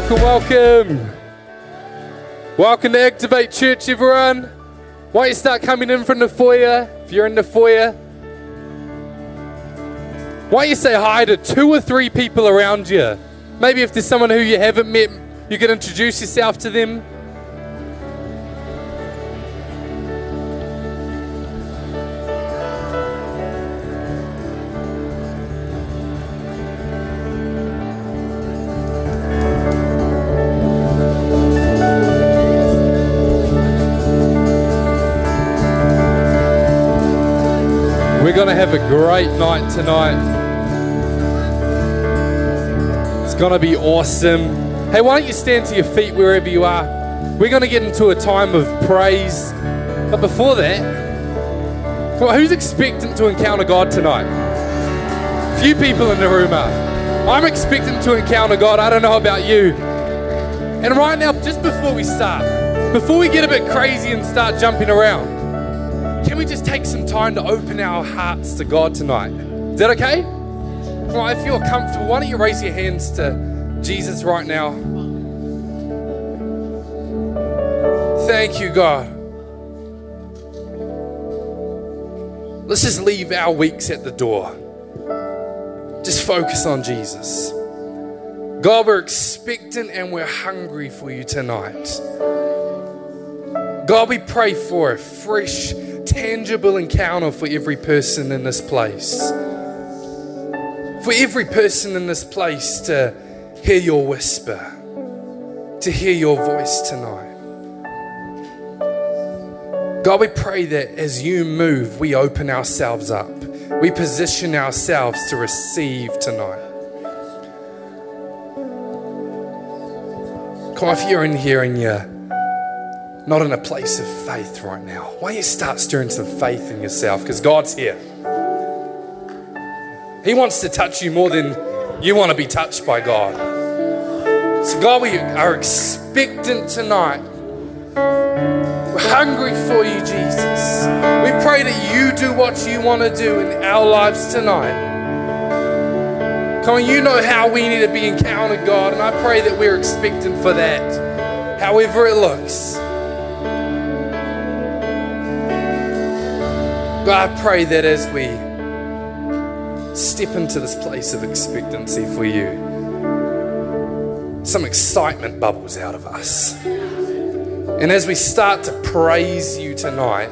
welcome, welcome. Welcome to Activate Church, everyone. Why don't you start coming in from the foyer if you're in the foyer? Why don't you say hi to two or three people around you? Maybe if there's someone who you haven't met, you can introduce yourself to them. Going to have a great night tonight. It's going to be awesome. Hey, why don't you stand to your feet wherever you are? We're going to get into a time of praise. But before that, on, who's expectant to encounter God tonight? Few people in the room are. I'm expecting to encounter God. I don't know about you. And right now, just before we start, before we get a bit crazy and start jumping around, we just take some time to open our hearts to God tonight? Is that okay? On, if you're comfortable, why don't you raise your hands to Jesus right now? Thank you, God. Let's just leave our weeks at the door. Just focus on Jesus. God, we're expectant and we're hungry for you tonight. God, we pray for a fresh, tangible encounter for every person in this place. For every person in this place to hear your whisper, to hear your voice tonight. God, we pray that as you move, we open ourselves up. We position ourselves to receive tonight. Come on, if you're in here and you're not in a place of faith right now, why don't you start stirring some faith in yourself? Because God's here. He wants to touch you more than you want to be touched by God. So, God, we are expectant tonight. We're hungry for you, Jesus. We pray that you do what you want to do in our lives tonight. Come on, you know how we need to be encountered, God, and I pray that we're expectant for that, however it looks. God, I pray that as we step into this place of expectancy for you, some excitement bubbles out of us. And as we start to praise you tonight,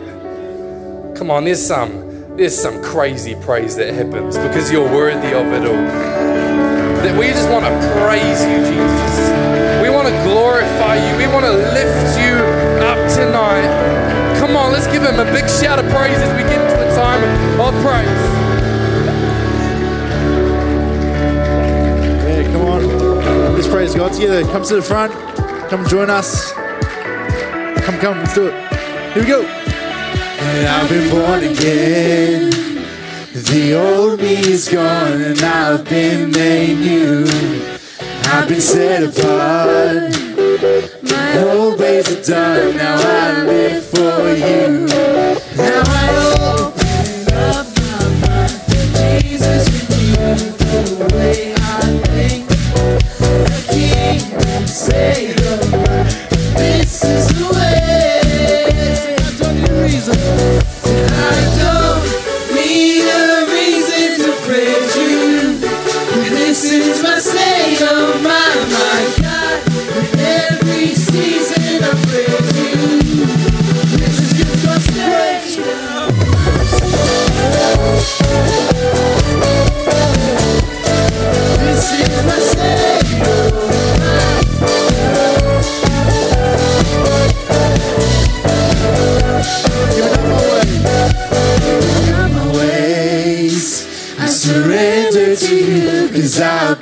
come on, there's some there's some crazy praise that happens because you're worthy of it all. That we just want to praise you, Jesus. We want to glorify you. We want to lift you up tonight. Come on, let's give him a big shout of praise as we get into the time of praise. Yeah, come on. Let's praise God together. Come to the front. Come join us. Come, come, let's do it. Here we go. And I've been born again. The old me is gone, and I've been made new. I've been set apart. My old ways are done. Now I live for you. Now I open up my mind. Jesus, renew the way I think. The King, Savior, this is the way.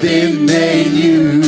Cause I've been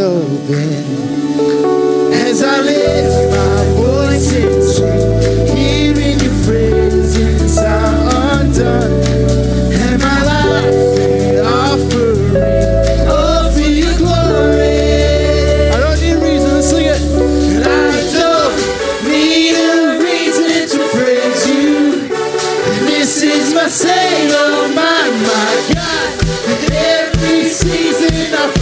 open. As I lift my voice and in your presence I'm undone. And my life offering, all for your glory. I don't need a reason sing it. And I don't need a reason to praise you. This is my Savior, oh my, my God. In every season I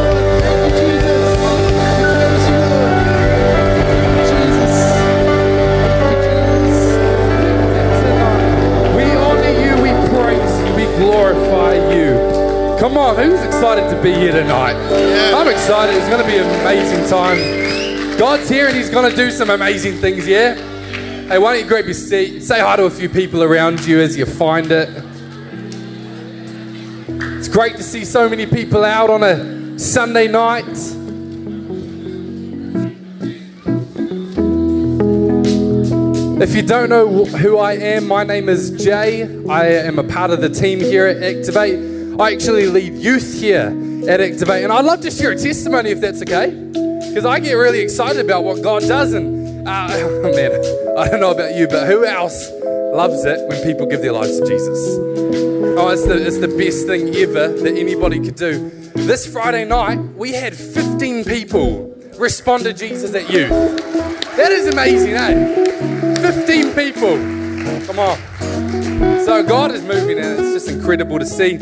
glorify you. Come on, who's excited to be here tonight? I'm excited. It's going to be an amazing time. God's here and He's going to do some amazing things, yeah? Hey, why don't you grab your seat? Say hi to a few people around you as you find it. It's great to see so many people out on a Sunday night. If you don't know who I am, my name is Jay. I am a part of the team here at Activate. I actually lead youth here at Activate, and I'd love to share a testimony if that's okay. Because I get really excited about what God does, and uh, man, I don't know about you, but who else loves it when people give their lives to Jesus? Oh, it's the, it's the best thing ever that anybody could do. This Friday night, we had 15 people respond to Jesus at youth. That is amazing, eh? 15 people. Come on. So God is moving and it's just incredible to see.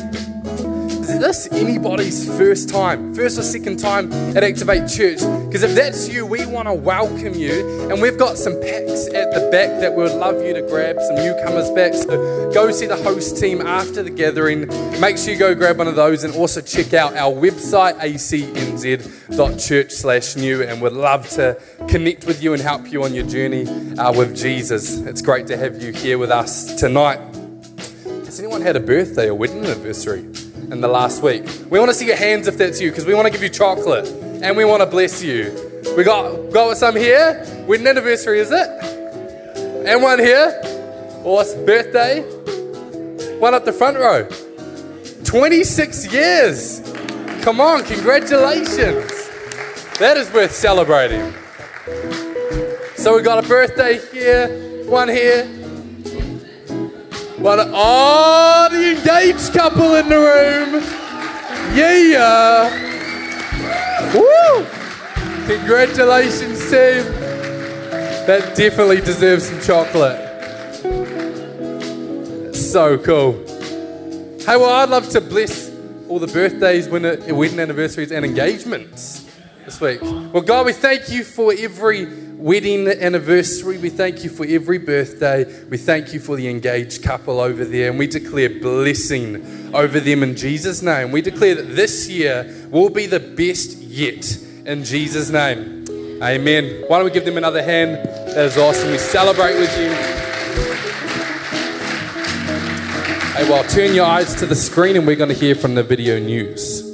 Is this anybody's first time, first or second time at Activate Church? Because if that's you, we want to welcome you. And we've got some packs at the back that we would love you to grab, some newcomers back. So go see the host team after the gathering. Make sure you go grab one of those and also check out our website, acnz.church slash new. And we'd love to connect with you and help you on your journey uh, with Jesus. It's great to have you here with us tonight. Has anyone had a birthday or wedding anniversary in the last week? We want to see your hands if that's you, because we want to give you chocolate and we want to bless you. We got got some here. Wedding anniversary, is it? And one here. Awesome. Birthday. One up the front row. 26 years. Come on, congratulations. That is worth celebrating. So we got a birthday here, one here, one. Oh, engaged couple in the room. Yeah. Woo! Congratulations, team. That definitely deserves some chocolate. So cool. Hey, well, I'd love to bless all the birthdays, wedding anniversaries, and engagements this week. Well, God, we thank you for every wedding anniversary. We thank you for every birthday. We thank you for the engaged couple over there. And we declare blessing over them in Jesus' name. We declare that this year will be the best yet in Jesus' name. Amen. Why don't we give them another hand? That is awesome. We celebrate with you. Hey, well, turn your eyes to the screen and we're going to hear from the video news.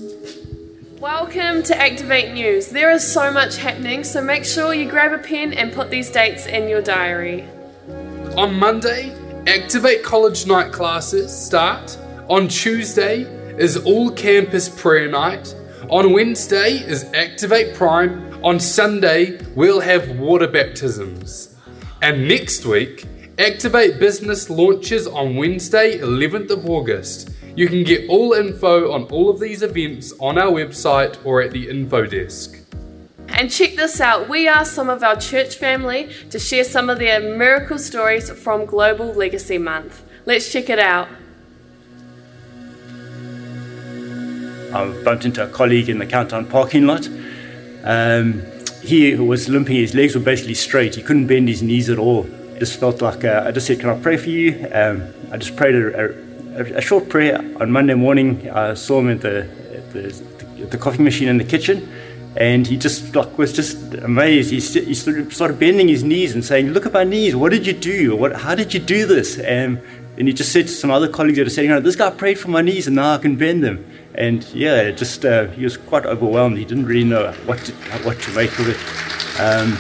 Welcome to Activate News. There is so much happening, so make sure you grab a pen and put these dates in your diary. On Monday, Activate College night classes start. On Tuesday is all campus prayer night. On Wednesday is Activate Prime. On Sunday, we'll have water baptisms. And next week, Activate Business launches on Wednesday, 11th of August. You can get all info on all of these events on our website or at the info desk. And check this out we asked some of our church family to share some of their miracle stories from Global Legacy Month. Let's check it out. I bumped into a colleague in the Countdown parking lot. Um, he was limping, his legs were basically straight. He couldn't bend his knees at all. It just felt like, uh, I just said, Can I pray for you? Um, I just prayed a, a, a short prayer. On Monday morning, I saw him at the, at the, at the coffee machine in the kitchen. And he just like was just amazed. He, st- he started bending his knees and saying, "Look at my knees. What did you do? What? How did you do this?" And and he just said to some other colleagues that are sitting around, "This guy prayed for my knees, and now I can bend them." And yeah, just uh, he was quite overwhelmed. He didn't really know what to, what to make of it. Um,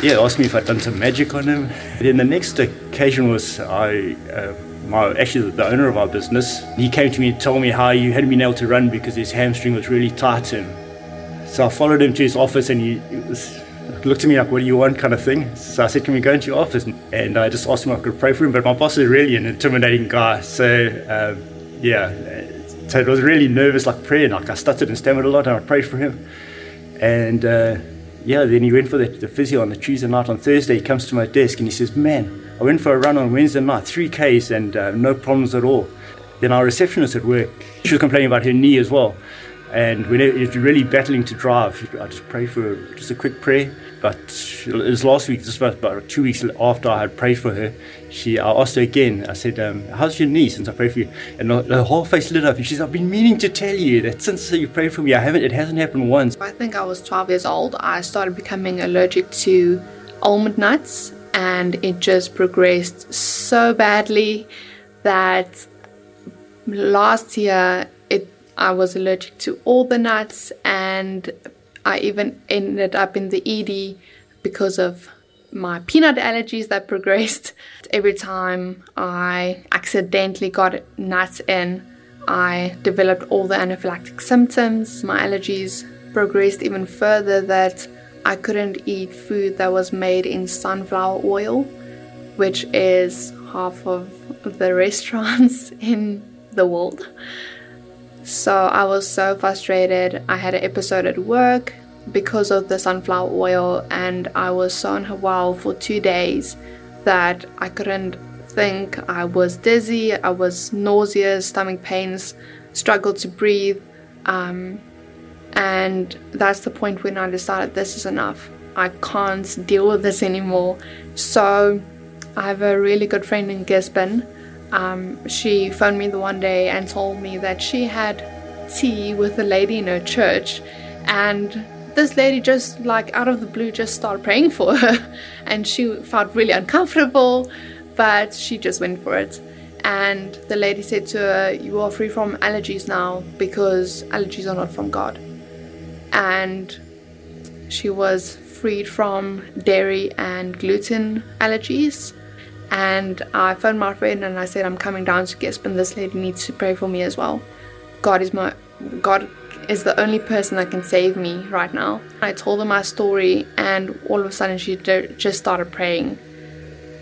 yeah, asked me if I'd done some magic on him. Then the next occasion was I. Uh, my, actually the owner of our business, he came to me and told me how he hadn't been able to run because his hamstring was really tight. And so I followed him to his office and he, was, looked at me like, what do you want kind of thing. So I said, can we go into your office? And I just asked him if I could pray for him. But my boss is really an intimidating guy. So um, yeah, so it was really nervous like praying. Like I stuttered and stammered a lot and I prayed for him. And uh, yeah, then he went for the, the physio on the Tuesday night. On Thursday, he comes to my desk and he says, man, I went for a run on Wednesday night, 3Ks, and uh, no problems at all. Then our receptionist at work, she was complaining about her knee as well. And when it was really battling to drive, I just prayed for her, just a quick prayer. But it was last week, just about, about two weeks after I had prayed for her, she I asked her again. I said, um, "How's your knee since I prayed for you?" And her whole face lit up. And she said, "I've been meaning to tell you that since you prayed for me, I haven't. It hasn't happened once." I think I was 12 years old. I started becoming allergic to almond nuts and it just progressed so badly that last year it I was allergic to all the nuts and I even ended up in the ED because of my peanut allergies that progressed. Every time I accidentally got nuts in, I developed all the anaphylactic symptoms. My allergies progressed even further that I couldn't eat food that was made in sunflower oil, which is half of the restaurants in the world. So I was so frustrated. I had an episode at work because of the sunflower oil, and I was so unwell for two days that I couldn't think. I was dizzy, I was nauseous, stomach pains, struggled to breathe. Um, and that's the point when I decided this is enough. I can't deal with this anymore. So I have a really good friend in Gisborne. Um, she phoned me the one day and told me that she had tea with a lady in her church and this lady just like out of the blue just started praying for her and she felt really uncomfortable but she just went for it and the lady said to her you are free from allergies now because allergies are not from god and she was freed from dairy and gluten allergies. And I phoned my friend and I said, I'm coming down to Gisborne. This lady needs to pray for me as well. God is my God is the only person that can save me right now. I told her my story, and all of a sudden she just started praying,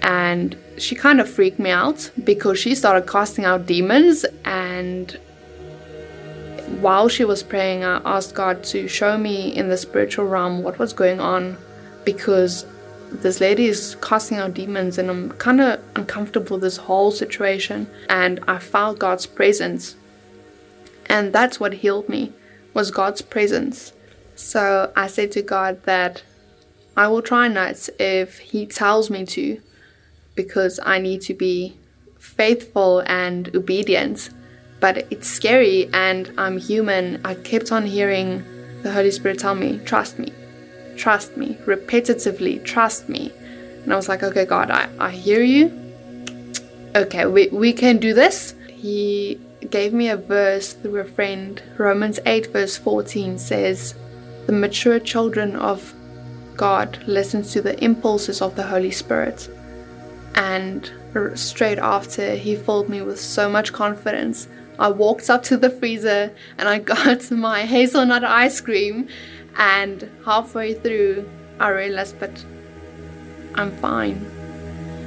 and she kind of freaked me out because she started casting out demons and while she was praying, I asked God to show me in the spiritual realm what was going on because this lady is casting out demons and I'm kind of uncomfortable with this whole situation and I felt God's presence. And that's what healed me was God's presence. So I said to God that I will try nuts if he tells me to because I need to be faithful and obedient but it's scary and I'm human. I kept on hearing the Holy Spirit tell me, trust me, trust me, repetitively, trust me. And I was like, okay, God, I, I hear you. Okay, we, we can do this. He gave me a verse through a friend. Romans 8, verse 14 says, The mature children of God listens to the impulses of the Holy Spirit. And straight after, he filled me with so much confidence I walked up to the freezer and I got my hazelnut ice cream. And halfway through, I realized, but I'm fine.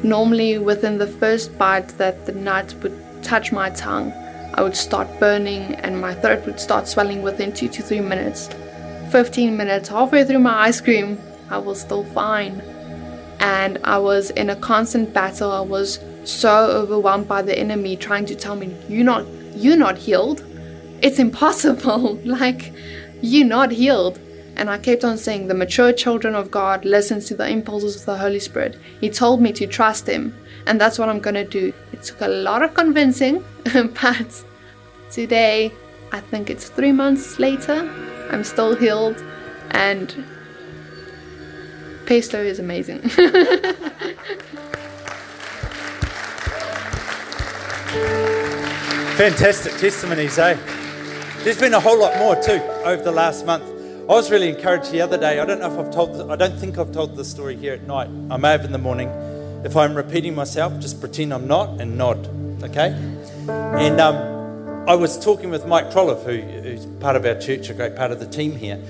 Normally, within the first bite that the nut would touch my tongue, I would start burning and my throat would start swelling within two to three minutes. 15 minutes, halfway through my ice cream, I was still fine. And I was in a constant battle. I was so overwhelmed by the enemy trying to tell me, You're not you're not healed. It's impossible. like, you're not healed. And I kept on saying, the mature children of God listens to the impulses of the Holy Spirit. He told me to trust Him, and that's what I'm going to do. It took a lot of convincing, but today, I think it's three months later, I'm still healed. And pesto is amazing. Fantastic testimonies, eh? There's been a whole lot more too over the last month. I was really encouraged the other day. I don't know if I've told. I don't think I've told the story here at night. I may have in the morning. If I'm repeating myself, just pretend I'm not and nod. Okay? And um, I was talking with Mike Trolloff, who, who's part of our church, a great part of the team here,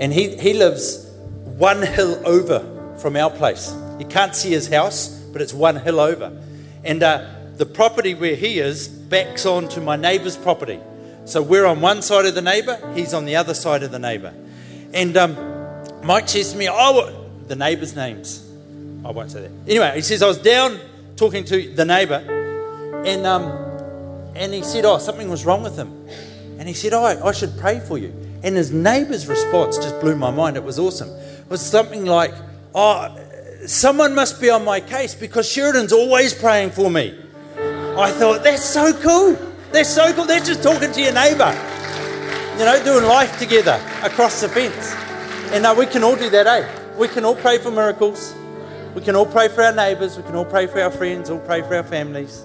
and he he lives one hill over from our place. You can't see his house, but it's one hill over, and uh, the property where he is backs onto my neighbour's property. So we're on one side of the neighbour, he's on the other side of the neighbour. And um, Mike says to me, Oh, the neighbour's names. I won't say that. Anyway, he says, I was down talking to the neighbour, and, um, and he said, Oh, something was wrong with him. And he said, Oh, I should pray for you. And his neighbour's response just blew my mind. It was awesome. It was something like, Oh, someone must be on my case because Sheridan's always praying for me. I thought, that's so cool. They're so cool. They're just talking to your neighbour, you know, doing life together across the fence. And uh, we can all do that, eh? We can all pray for miracles. We can all pray for our neighbours. We can all pray for our friends. All pray for our families.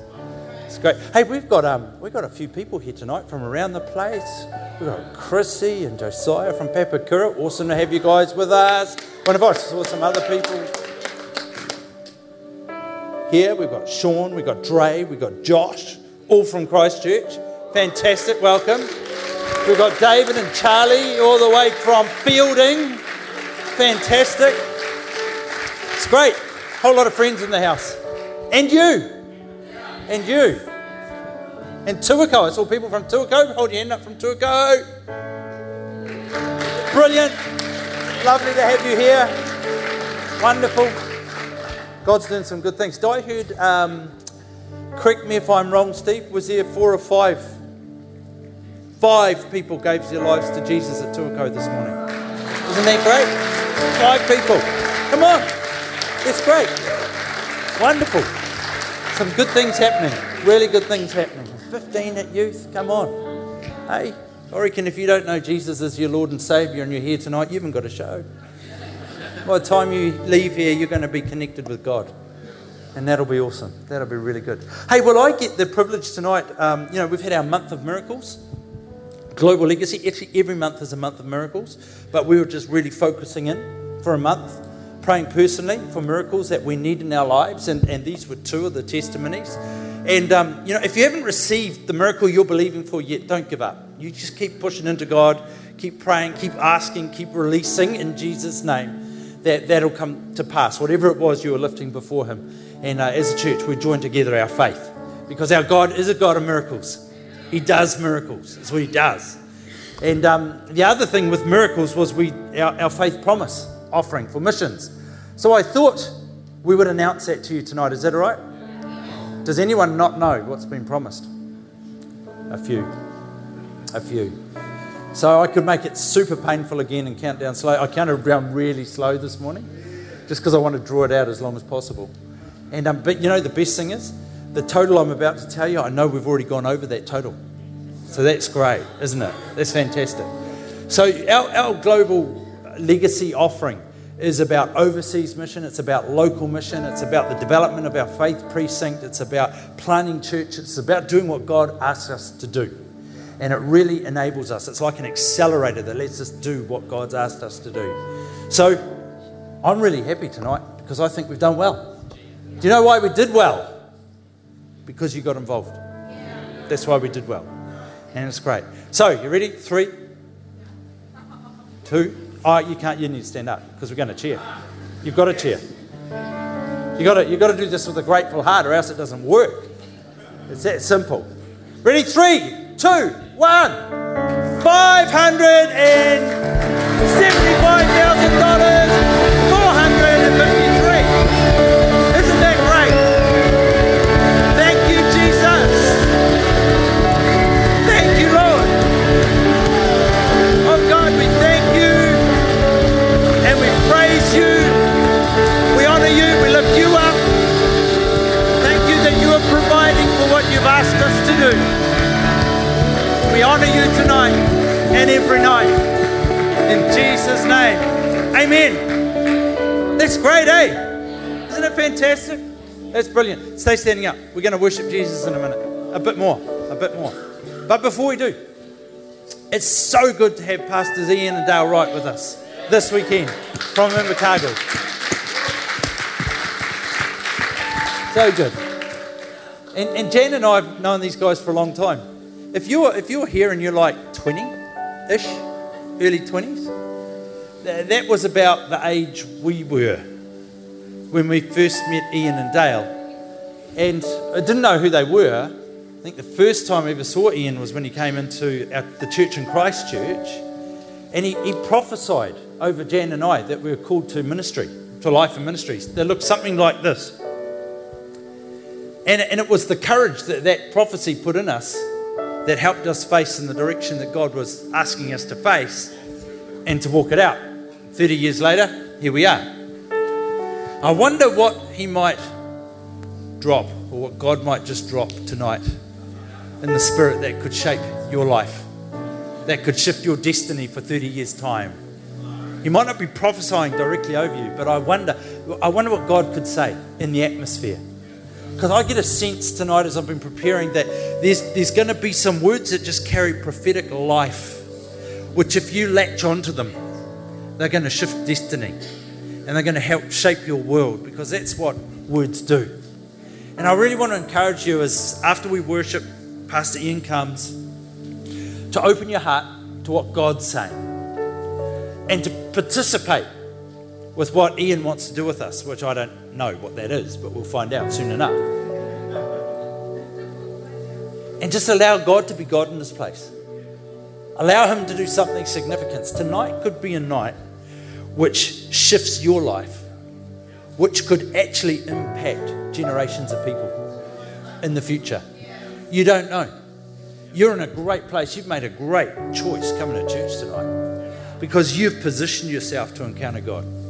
It's great. Hey, we've got um, we've got a few people here tonight from around the place. We've got Chrissy and Josiah from Papakura. Awesome to have you guys with us. One of us saw some other people here. We've got Sean, we've got Dre, we've got Josh, all from Christchurch. Fantastic, welcome. We've got David and Charlie all the way from Feilding. Fantastic. It's great. Whole lot of friends in the house. And you. And you. And Tuakau. I saw people from Tuakau. Hold your hand up from Tuakau. Brilliant. Lovely to have you here. Wonderful. God's doing some good things. I heard, um, correct me if I'm wrong, Steve, was there four or five? Five people gave their lives to Jesus at Tuakau this morning. Isn't that great? Five people. Come on. It's great. Wonderful. Some good things happening. Really good things happening. 15 at youth. Come on. Hey, I reckon if you don't know Jesus as your Lord and Saviour and you're here tonight, you haven't got a show. By the time you leave here, you're going to be connected with God. And that'll be awesome. That'll be really good. Hey, well, I get the privilege tonight. Um, you know, we've had our month of miracles, global legacy. Actually, every month is a month of miracles, but we were just really focusing in for a month, praying personally for miracles that we need in our lives. And, and these were two of the testimonies. And, um, you know, if you haven't received the miracle you're believing for yet, don't give up. You just keep pushing into God, keep praying, keep asking, keep releasing in Jesus' name that that'll come to pass, whatever it was you were lifting before Him. And uh, as a church, we join together our faith because our God is a God of miracles. He does miracles, that's what He does. And um, the other thing with miracles was we our, our faith promise offering for missions. So I thought we would announce that to you tonight. Is that all right? Does anyone not know what's been promised? A few. A few. So I could make it super painful again and count down slow. I counted down really slow this morning just because I want to draw it out as long as possible. And um, But you know, the best thing is the total I'm about to tell you, I know we've already gone over that total. So that's great, isn't it? That's fantastic. So our, our global legacy offering is about overseas mission, it's about local mission, it's about the development of our faith precinct, it's about planning church, it's about doing what God asks us to do and it really enables us. It's like an accelerator that lets us do what God's asked us to do. So I'm really happy tonight because I think we've done well. Do you know why we did well? Because you got involved. That's why we did well. And it's great. So, you ready? Three, two. Oh, you can't, you need to stand up because we're going to cheer. You've got to cheer. You've got to, you've got to do this with a grateful heart or else it doesn't work. It's that simple. Ready? Three, two, one. $575,000. Honor you tonight and every night. In Jesus' name. Amen. That's great, eh? Isn't it fantastic? That's brilliant. Stay standing up. We're going to worship Jesus in a minute. A bit more. A bit more. But before we do, it's so good to have Pastors Ian and Dale Wright with us this weekend from Invercargill. So good. And, and Jan and I have known these guys for a long time. If you're, if you're here and you're like 20 ish, early 20s, th- that was about the age we were when we first met Ian and Dale. And I didn't know who they were. I think the first time I ever saw Ian was when he came into our, the church in Christchurch. And he, he prophesied over Jan and I that we were called to ministry, to life and ministries. They looked something like this. And, and it was the courage that that prophecy put in us that helped us face in the direction that God was asking us to face and to walk it out. 30 years later, here we are. I wonder what He might drop, or what God might just drop tonight in the Spirit that could shape your life, that could shift your destiny for 30 years' time. He might not be prophesying directly over you, but I wonder, I wonder what God could say in the atmosphere. Because I get a sense tonight as I've been preparing that there's, there's going to be some words that just carry prophetic life, which if you latch onto them, they're going to shift destiny and they're going to help shape your world because that's what words do. And I really want to encourage you as after we worship, Pastor Ian comes, to open your heart to what God's saying and to participate with what Ian wants to do with us, which I don't know what that is, but we'll find out soon enough. And just allow God to be God in this place. Allow Him to do something significant. Tonight could be a night which shifts your life, which could actually impact generations of people in the future. You don't know. You're in a great place. You've made a great choice coming to church tonight because you've positioned yourself to encounter God.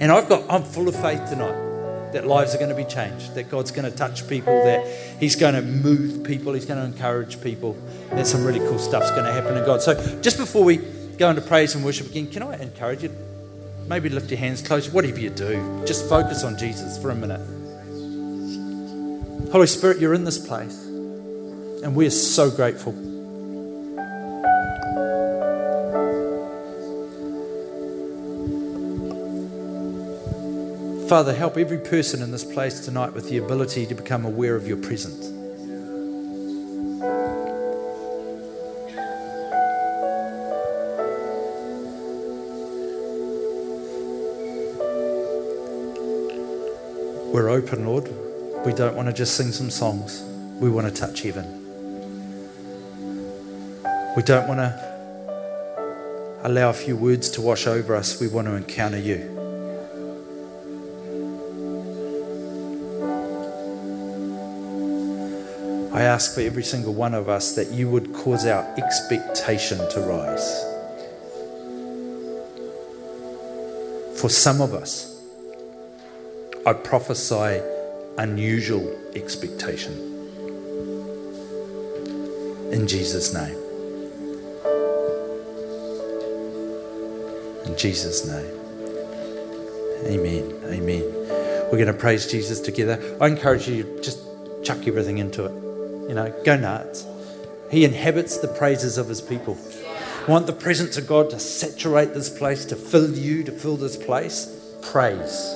And I've got, I'm full of faith tonight that lives are going to be changed, that God's going to touch people, that He's going to move people, He's going to encourage people. That some really cool stuff's going to happen in God. So just before we go into praise and worship again, can I encourage you? Maybe lift your hands close, whatever you do, just focus on Jesus for a minute. Holy Spirit, you're in this place, and we are so grateful. Father, help every person in this place tonight with the ability to become aware of your presence. We're open, Lord. We don't want to just sing some songs. We want to touch heaven. We don't want to allow a few words to wash over us. We want to encounter you. I ask for every single one of us that you would cause our expectation to rise. For some of us, I prophesy unusual expectation. In Jesus' name. In Jesus' name. Amen. Amen. We're going to praise Jesus together. I encourage you to just chuck everything into it. You know, go nuts. He inhabits the praises of his people. I want the presence of God to saturate this place, to fill you, to fill this place. Praise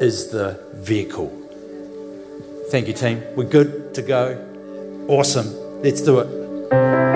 is the vehicle. Thank you, team. We're good to go. Awesome. Let's do it.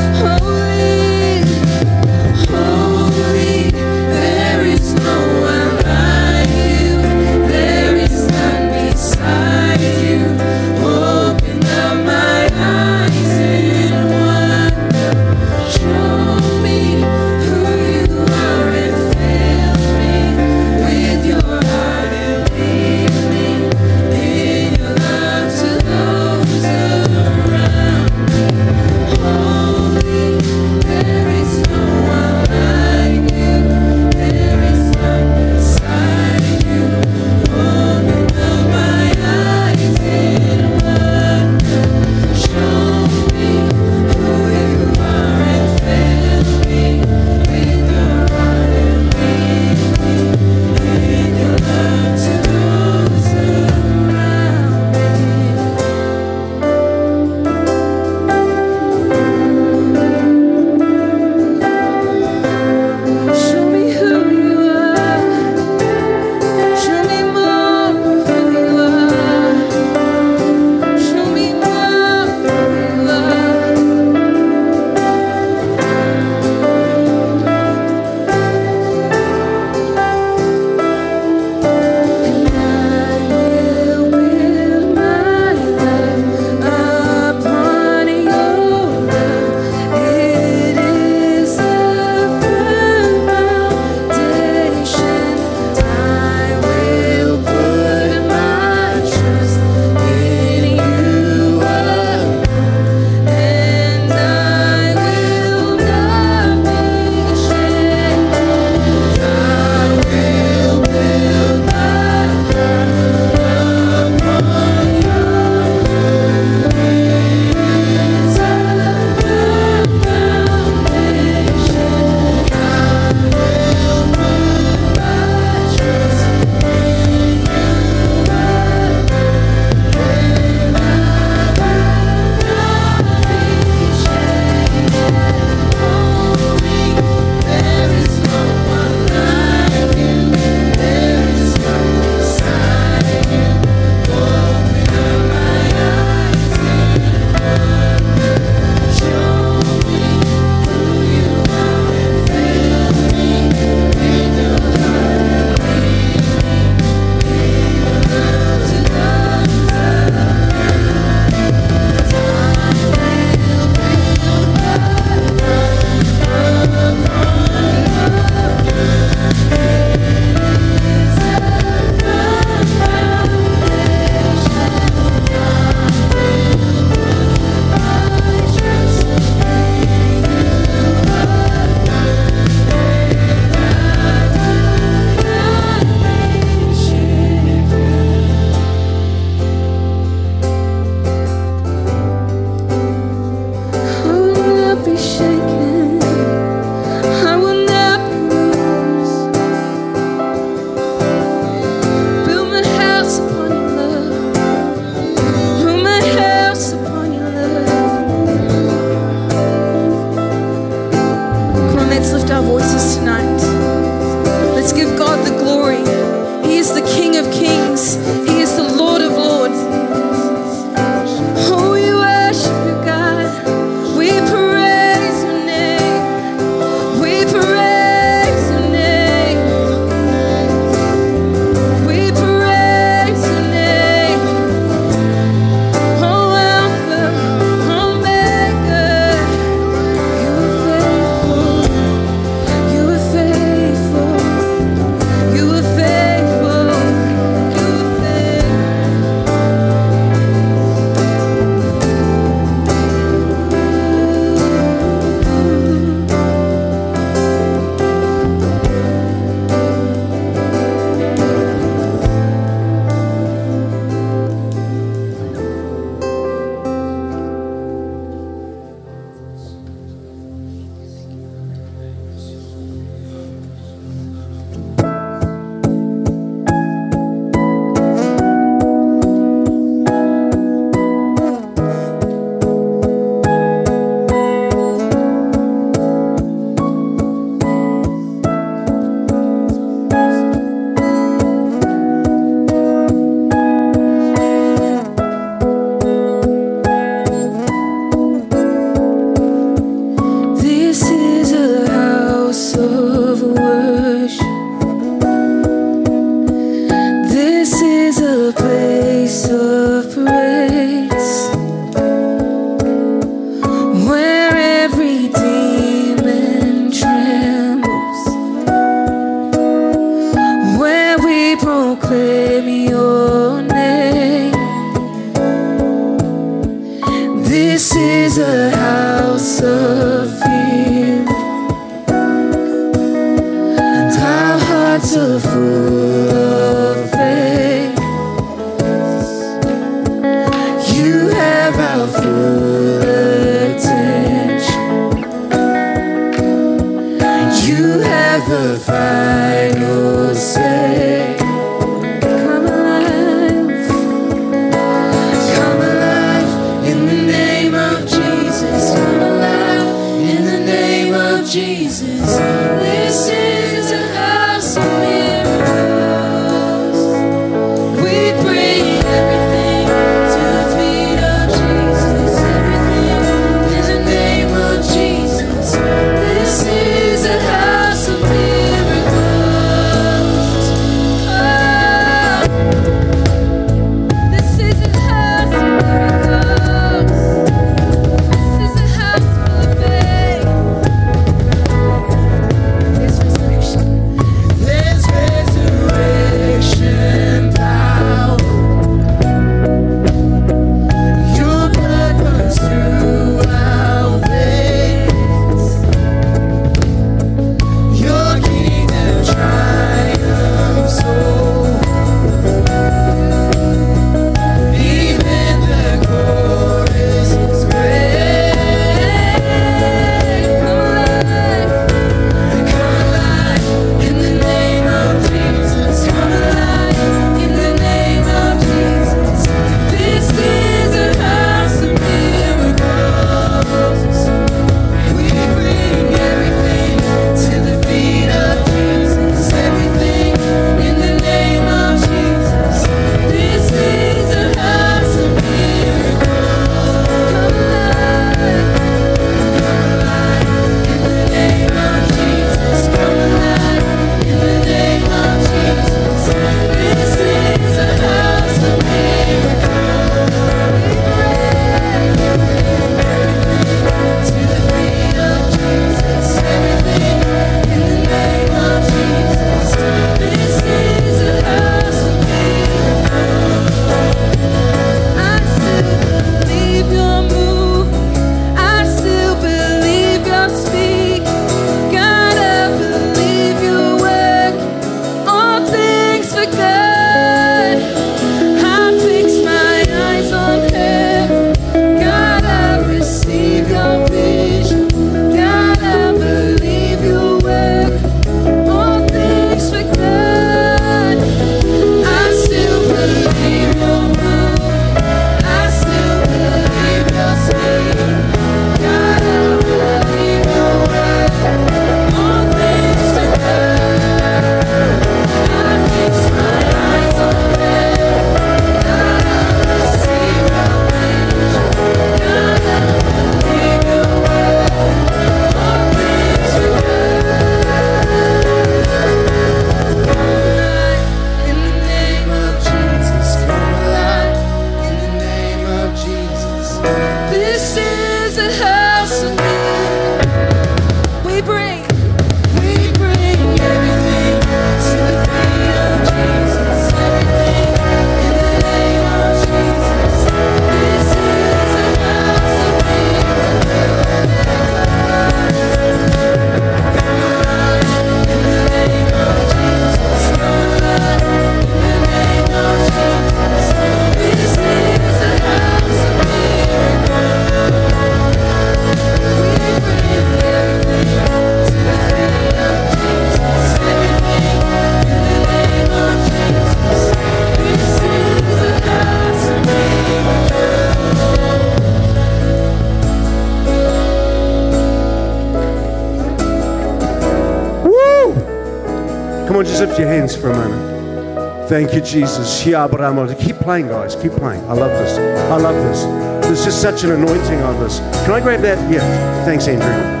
For a moment. Thank you, Jesus. Keep playing, guys. Keep playing. I love this. I love this. There's just such an anointing on this. Can I grab that? Yeah. Thanks, Andrew.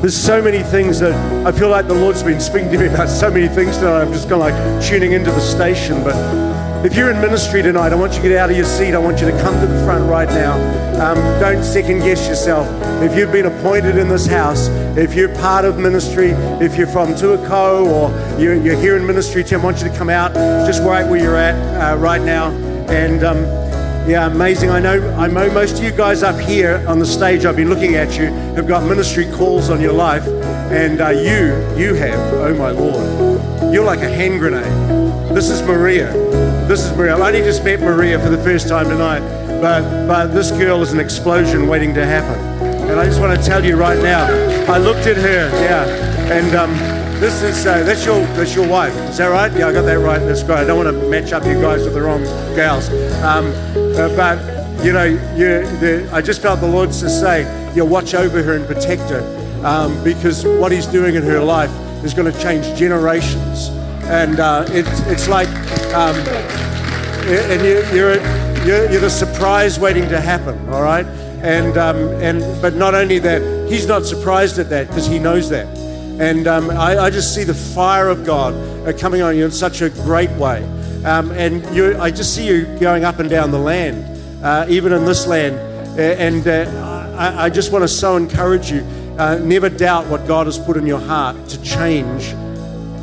There's so many things that I feel like the Lord's been speaking to me about so many things tonight. I'm just kind of like tuning into the station. But if you're in ministry tonight, I want you to get out of your seat. I want you to come to the front right now. Um, don't second guess yourself. If you've been appointed in this house, if you're part of ministry, if you're from Tuakau or you're, you're here in ministry, Tim, I want you to come out just right where you're at uh, right now. And um, yeah, amazing. I know, I know most of you guys up here on the stage, I've been looking at you, have got ministry calls on your life. And uh, you, you have, oh my Lord, you're like a hand grenade. This is Maria. This is Maria. I only just met Maria for the first time tonight, but, but this girl is an explosion waiting to happen. I just want to tell you right now, I looked at her, yeah, and um, this is uh, that's your that's your wife. Is that right? Yeah, I got that right. That's great. I don't want to match up you guys with the wrong gals. Um, uh, but you know, you, the, I just felt the Lord to say, you watch over her and protect her, um, because what He's doing in her life is going to change generations. And uh, it's it's like, um, and you, you're, you're you're the surprise waiting to happen. All right. And um, and but not only that, He's not surprised at that because He knows that. And um, I, I, just see the fire of God uh, coming on you in such a great way. Um, and you, I just see you going up and down the land, uh, even in this land. Uh, and I, I, just want to so encourage you uh, never doubt what God has put in your heart to change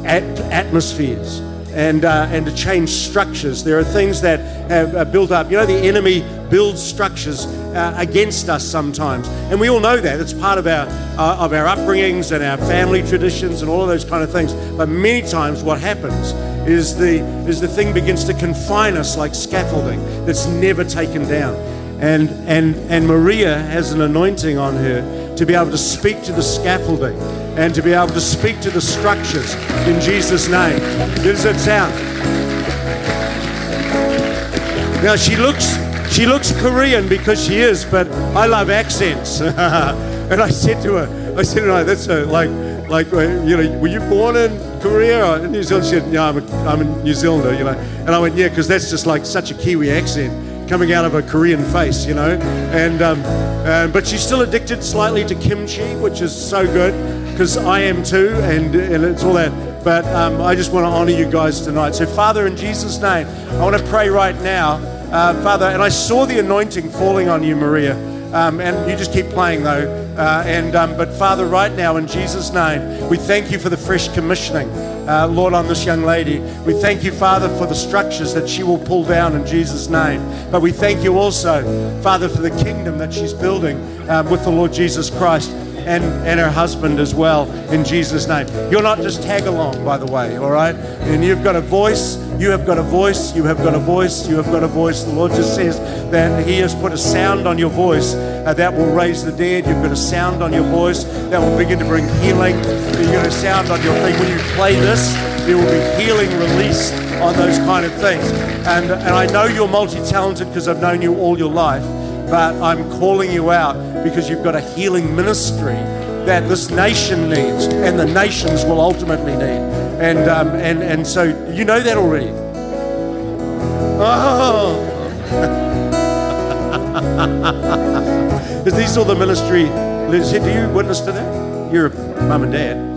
at- atmospheres. And, uh, and to change structures. There are things that have uh, built up. You know, the enemy builds structures uh, against us sometimes, and we all know that. It's part of our uh, of our upbringings and our family traditions and all of those kind of things. But many times, what happens is the is the thing begins to confine us like scaffolding that's never taken down. And and and Maria has an anointing on her to be able to speak to the scaffolding and to be able to speak to the structures in Jesus' name. Does it sound? Now she looks she looks Korean because she is, but I love accents. and I said to her, I said her, that's a, like, like, uh, you know, were you born in Korea or in New Zealand? She said, I'm a, I'm a New Zealander, you know. And I went, yeah, because that's just like such a Kiwi accent coming out of a Korean face, you know. And, um, uh, but she's still addicted slightly to kimchi, which is so good because I am too, and, and it's all that. But um, I just want to honor you guys tonight. So, Father, in Jesus' name, I want to pray right now. Uh, Father, and I saw the anointing falling on you, Maria. Um, and you just keep playing though. Uh, and um, but Father, right now in Jesus' name, we thank you for the fresh commissioning, uh, Lord, on this young lady. We thank you, Father, for the structures that she will pull down in Jesus' name. But we thank you also, Father, for the kingdom that she's building um, with the Lord Jesus Christ and, and her husband as well in Jesus' name. You're not just tag along, by the way, all right? And you've got a voice, you have got a voice, you have got a voice, you have got a voice. The Lord just says that He has put a sound on your voice uh, that will raise the dead. You've got a sound on your voice that will begin to bring healing. You've got a sound on your thing. When you play this, there will be healing released on those kind of things. And, and I know you're multi talented because I've known you all your life but I'm calling you out because you've got a healing ministry that this nation needs and the nations will ultimately need. And, um, and, and so you know that already. Oh. Is these all the ministry? Liz, do you witness to that? You're mum and dad.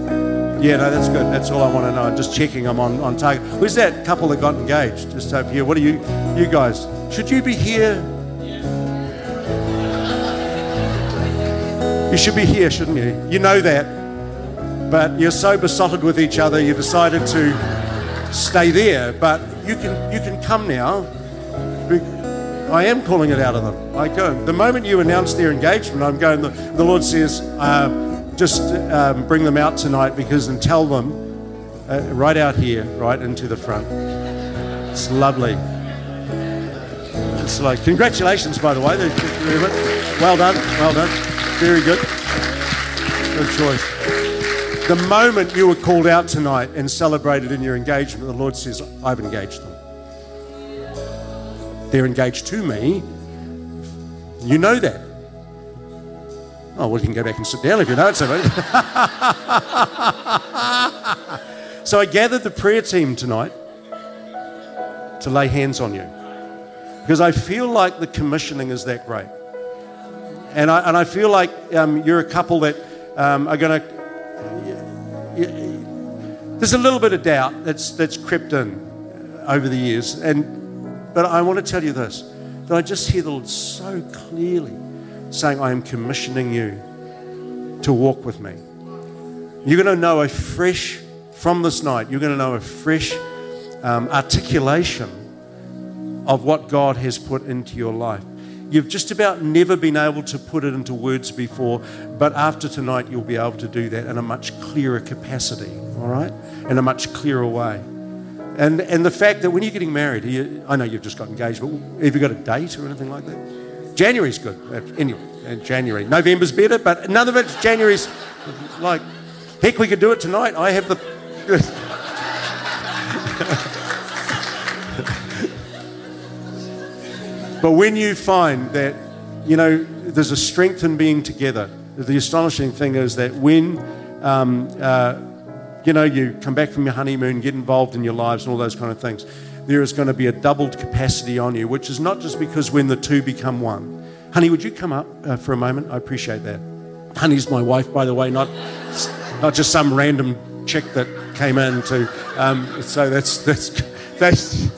Yeah, no, that's good. That's all I want to know. Just checking I'm on, on target. Where's that couple that got engaged? Just over here. What are you, you guys? Should you be here? You should be here, shouldn't you? You know that. But you're so besotted with each other, you decided to stay there. But you can, you can come now. I am calling it out of them. I go. The moment you announce their engagement, I'm going, the, the Lord says, uh, just um, bring them out tonight because and tell them uh, right out here, right into the front. It's lovely. It's like, congratulations, by the way. Well done, well done. Very good. Good choice. The moment you were called out tonight and celebrated in your engagement, the Lord says, I've engaged them. They're engaged to me. You know that. Oh, well, you can go back and sit down if you know it. So, so I gathered the prayer team tonight to lay hands on you because I feel like the commissioning is that great. And I, and I feel like um, you're a couple that um, are going to. There's a little bit of doubt that's, that's crept in over the years. And, but I want to tell you this that I just hear the Lord so clearly saying, I am commissioning you to walk with me. You're going to know a fresh, from this night, you're going to know a fresh um, articulation of what God has put into your life. You've just about never been able to put it into words before, but after tonight, you'll be able to do that in a much clearer capacity, all right? In a much clearer way. And, and the fact that when you're getting married, you, I know you've just got engaged, but have you got a date or anything like that? January's good. Uh, Anyway, uh, January. November's better, but none of it, January's like, heck, we could do it tonight. I have the. But when you find that, you know, there's a strength in being together, the astonishing thing is that when, um, uh, you know, you come back from your honeymoon, get involved in your lives and all those kind of things, there is going to be a doubled capacity on you, which is not just because when the two become one. Honey, would you come up uh, for a moment? I appreciate that. Honey's my wife, by the way, not, not just some random chick that came in to. Um, so that's, that's, that's,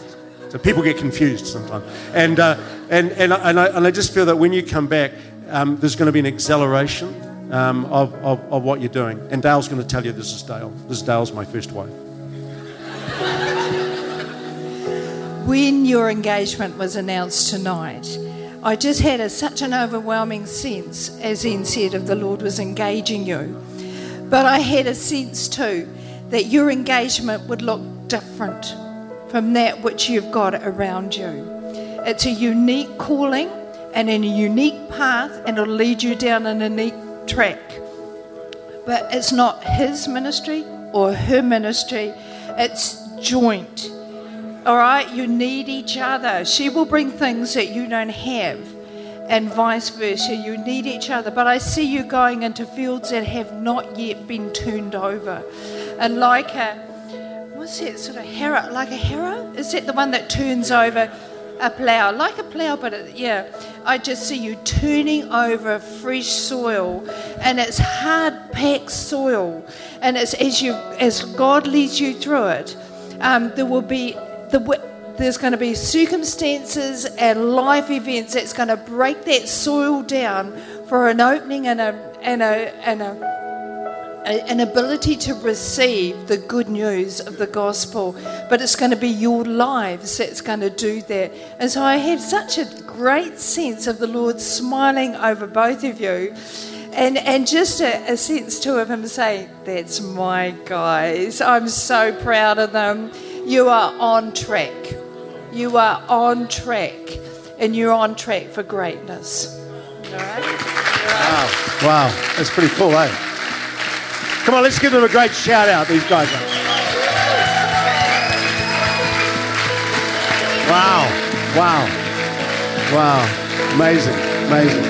so people get confused sometimes. And, uh, and, and, and, I, and I just feel that when you come back, um, there's going to be an acceleration um, of, of, of what you're doing. And Dale's going to tell you this is Dale. This is Dale's my first wife. When your engagement was announced tonight, I just had a, such an overwhelming sense, as Ian said, of the Lord was engaging you. But I had a sense too that your engagement would look different from that which you've got around you. It's a unique calling and in a unique path, and it'll lead you down a unique track. But it's not his ministry or her ministry, it's joint. All right, you need each other. She will bring things that you don't have, and vice versa. You need each other. But I see you going into fields that have not yet been turned over. And like a, what's that sort of harrow? Like a harrow? Is that the one that turns over a plough? Like a plough, but it, yeah. I just see you turning over fresh soil, and it's hard packed soil. And it's as you, as God leads you through it, um, there will be the, there's going to be circumstances and life events that's going to break that soil down for an opening and a and a and a, a an ability to receive the good news of the gospel. But it's going to be your lives that's going to do that. And so I had such a great sense of the Lord smiling over both of you. And, and just a, a sense too of him saying, That's my guys. I'm so proud of them. You are on track. You are on track. And you're on track for greatness. All right? Wow. Wow. That's pretty cool, eh? Come on, let's give them a great shout out, these guys. Wow. Wow. Wow. Amazing. Amazing.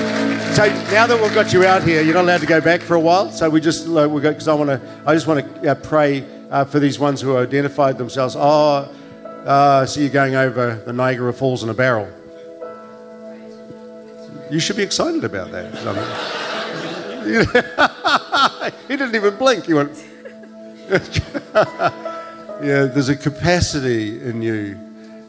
So now that we've got you out here, you're not allowed to go back for a while. So we just we go because I want to. I just want to uh, pray uh, for these ones who identified themselves. Oh, uh, so you're going over the Niagara Falls in a barrel. You should be excited about that. he didn't even blink. He went. yeah, there's a capacity in you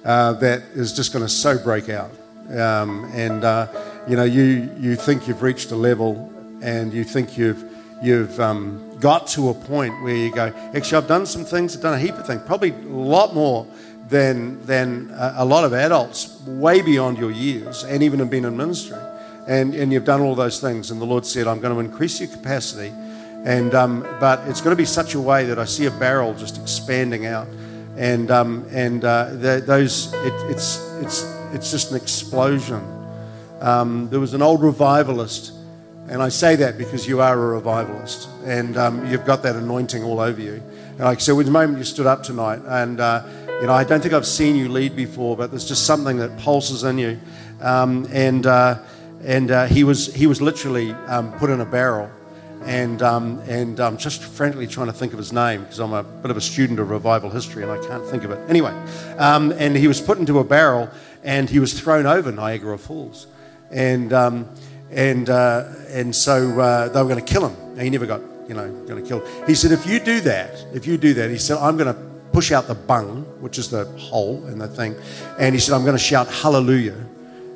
uh, that is just going to so break out, um, and uh, you know you you think you've reached a level, and you think you've you've um, got to a point where you go. Actually, I've done some things. I've done a heap of things. Probably a lot more than than a, a lot of adults, way beyond your years, and even have been in ministry. And, and you've done all those things, and the Lord said, I'm going to increase your capacity. And um, but it's going to be such a way that I see a barrel just expanding out, and um, and uh, the, those it, it's it's it's just an explosion. Um, there was an old revivalist, and I say that because you are a revivalist, and um, you've got that anointing all over you. And like with the moment you stood up tonight, and uh, you know I don't think I've seen you lead before, but there's just something that pulses in you, um, and uh, and uh, he was he was literally um, put in a barrel and um, and I'm just frantically trying to think of his name because I'm a bit of a student of revival history and I can't think of it. Anyway, um, and he was put into a barrel and he was thrown over Niagara Falls, and um, and uh, and so uh, they were going to kill him. And he never got, you know, going to kill. He said, if you do that, if you do that, he said, I'm going to push out the bung, which is the hole in the thing, and he said, I'm going to shout hallelujah,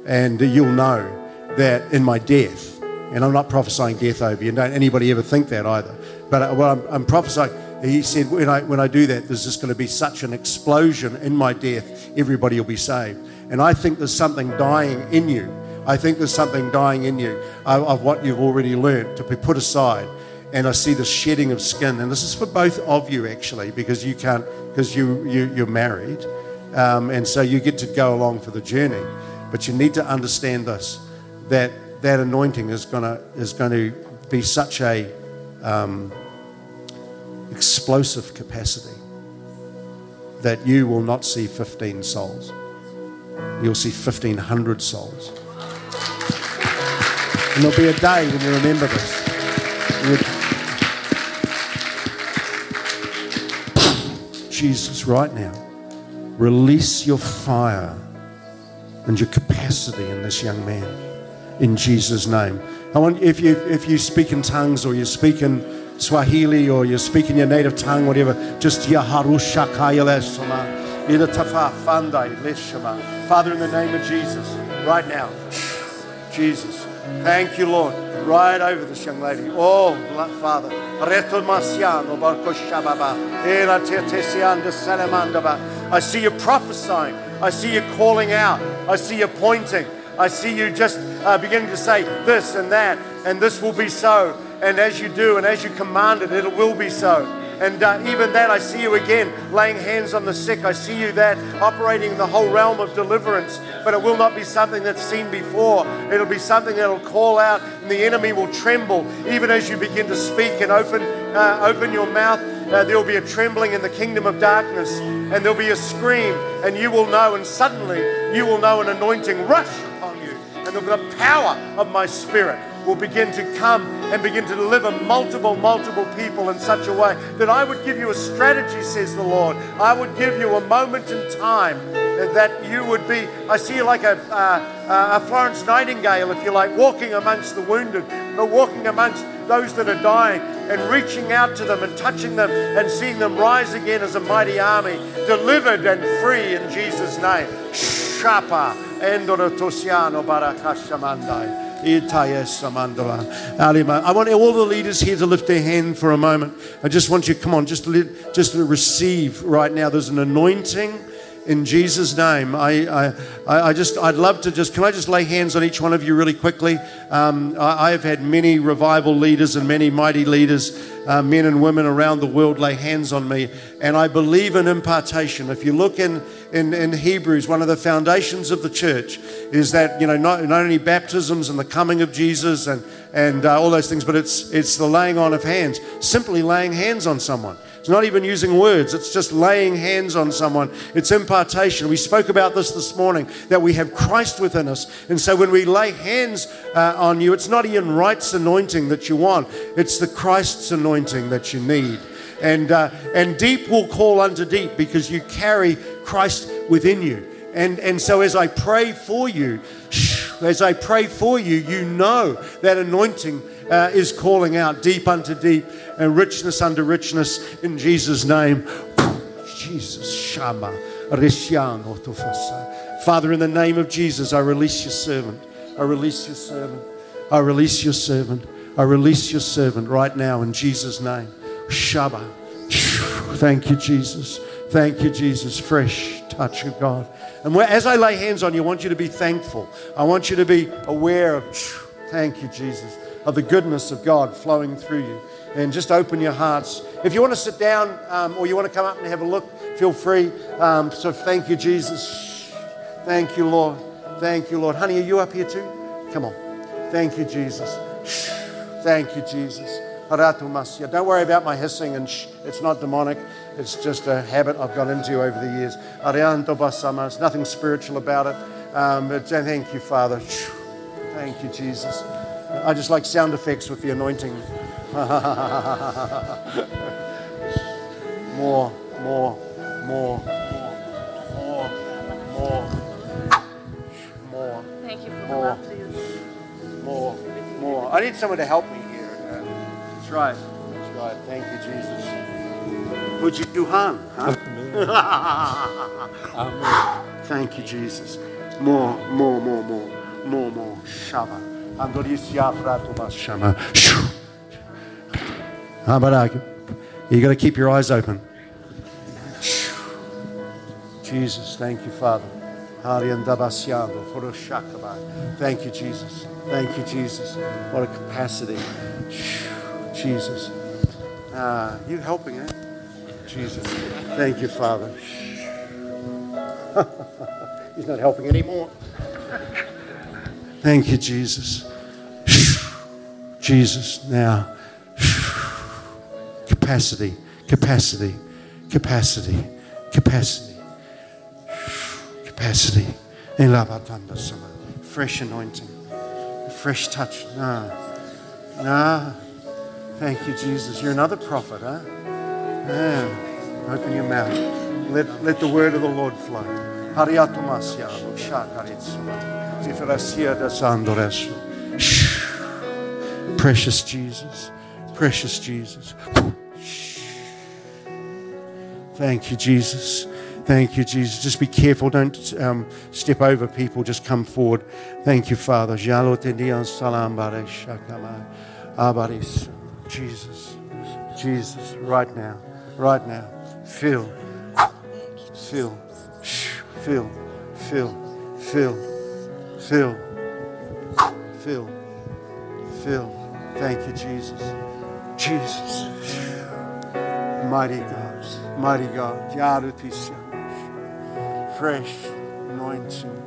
and you'll know that in my death, and I'm not prophesying death over you. Don't anybody ever think that either. But uh, I'm, I'm prophesying. He said, when I when I do that, there's just going to be such an explosion in my death. Everybody will be saved. And I think there's something dying in you. I think there's something dying in you of, of what you've already learned to be put aside. And I see the shedding of skin, and this is for both of you actually, because you can't, because you, you you're married, um, and so you get to go along for the journey. But you need to understand this: that that anointing is gonna is going to be such a um, explosive capacity that you will not see 15 souls. You'll see 1,500 souls. And there'll be a day when you remember this. Jesus, right now, release your fire and your capacity in this young man. In Jesus' name. I want if you if you speak in tongues or you speak in Swahili or you speak in your native tongue, whatever, just. Father, in the name of Jesus, right now, Jesus, thank you, Lord. Right over this young lady. Oh, Father. I see you prophesying. I see you calling out. I see you pointing. I see you just uh, beginning to say this and that, and this will be so. And as you do, and as you command it, it will be so. And uh, even that, I see you again laying hands on the sick. I see you that operating in the whole realm of deliverance. But it will not be something that's seen before. It'll be something that'll call out, and the enemy will tremble even as you begin to speak and open, uh, open your mouth. Uh, there will be a trembling in the kingdom of darkness, and there'll be a scream, and you will know, and suddenly you will know an anointing rush and the, power of my spirit will begin to come and begin to deliver multiple, multiple people in such a way that I would give you a strategy, says the Lord. I would give you a moment in time that you would be. I see you like a, uh, a Florence Nightingale, if you like, walking amongst the wounded, but walking amongst those that are dying and reaching out to them and touching them and seeing them rise again as a mighty army, delivered and free in Jesus' name. Shapa I want all the leaders here to lift their hand for a moment. I just want you, come on, just let, just receive right now. There's an anointing in Jesus' name. I, I, I just, I'd love to just, can I just lay hands on each one of you really quickly? Um, I, I have had many revival leaders and many mighty leaders, uh, men and women around the world, lay hands on me, and I believe in impartation. If you look in, in, in Hebrews, one of the foundations of the church is that, you know, not, not only baptisms and the coming of Jesus and, and uh, all those things, but it's, it's the laying on of hands, simply laying hands on someone. It's not even using words, it's just laying hands on someone. It's impartation. We spoke about this this morning that we have Christ within us. And so when we lay hands uh, on you, it's not Ian Wright's anointing that you want, it's the Christ's anointing that you need. And, uh, and deep will call unto deep because you carry Christ within you. And, and so as I pray for you, as I pray for you, you know that anointing uh, is calling out deep unto deep and richness unto richness in Jesus' name. Jesus, Shama, Rishiano Tufasa. Father, in the name of Jesus, I release your servant. I release your servant. I release your servant. I release your servant right now in Jesus' name. Shaba. Thank you, Jesus. Thank you, Jesus. Fresh touch of God. And as I lay hands on you, I want you to be thankful. I want you to be aware of, thank you, Jesus, of the goodness of God flowing through you. And just open your hearts. If you want to sit down um, or you want to come up and have a look, feel free. Um, so thank you, Jesus. Thank you, Lord. Thank you, Lord. Honey, are you up here too? Come on. Thank you, Jesus. Thank you, Jesus. Don't worry about my hissing and shh. It's not demonic. It's just a habit I've got into over the years. Arianto Basama. There's nothing spiritual about it. Um, but thank you, Father. Thank you, Jesus. I just like sound effects with the anointing. more, more, more, more, more, more, more. Thank you for More. you. more. I need someone to help me here. That's right. That's right. Thank you, Jesus. Puji Tuhan. Huh? Thank you, Jesus. More, more, more, more, more, more. Shama. Shama. How about I? You got to keep your eyes open. Jesus, thank you, Father. Thank you, Jesus. Thank you, Jesus. What a capacity. Jesus. Ah, you helping, eh? Jesus. Thank you, Father. He's not helping anymore. Thank you, Jesus. Jesus, now. Capacity, capacity, capacity, capacity, capacity. Fresh anointing, fresh touch. Nah, nah. Thank you, Jesus. You're another prophet, huh? Open your mouth. Let, let the word of the Lord flow. Precious Jesus, precious Jesus. Thank you, Jesus. Thank you, Jesus. Just be careful. Don't um, step over people. Just come forward. Thank you, Father. Jesus. Jesus. Right now right now. Feel, feel, feel, feel, feel, feel, feel, feel. Thank you, Jesus. Jesus. Mighty God, mighty God. Yarutisha. Fresh anointing.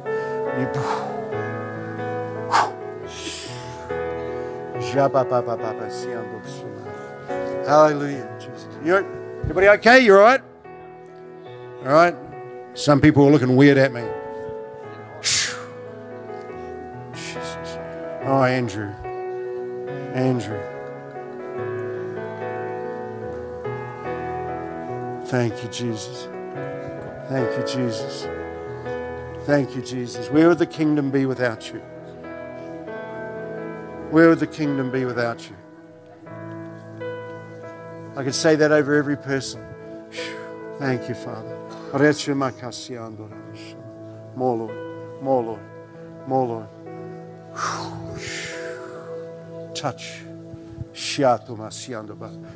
Hallelujah, Jesus. You're everybody okay? You all right? All right? Some people are looking weird at me. Jesus. Oh, Andrew. Andrew. Thank you, Jesus. Thank you, Jesus. Thank you, Jesus. Where would the kingdom be without you? Where would the kingdom be without you? I could say that over every person. Thank you, Father. More, Lord. More, Lord. More, Lord. Touch.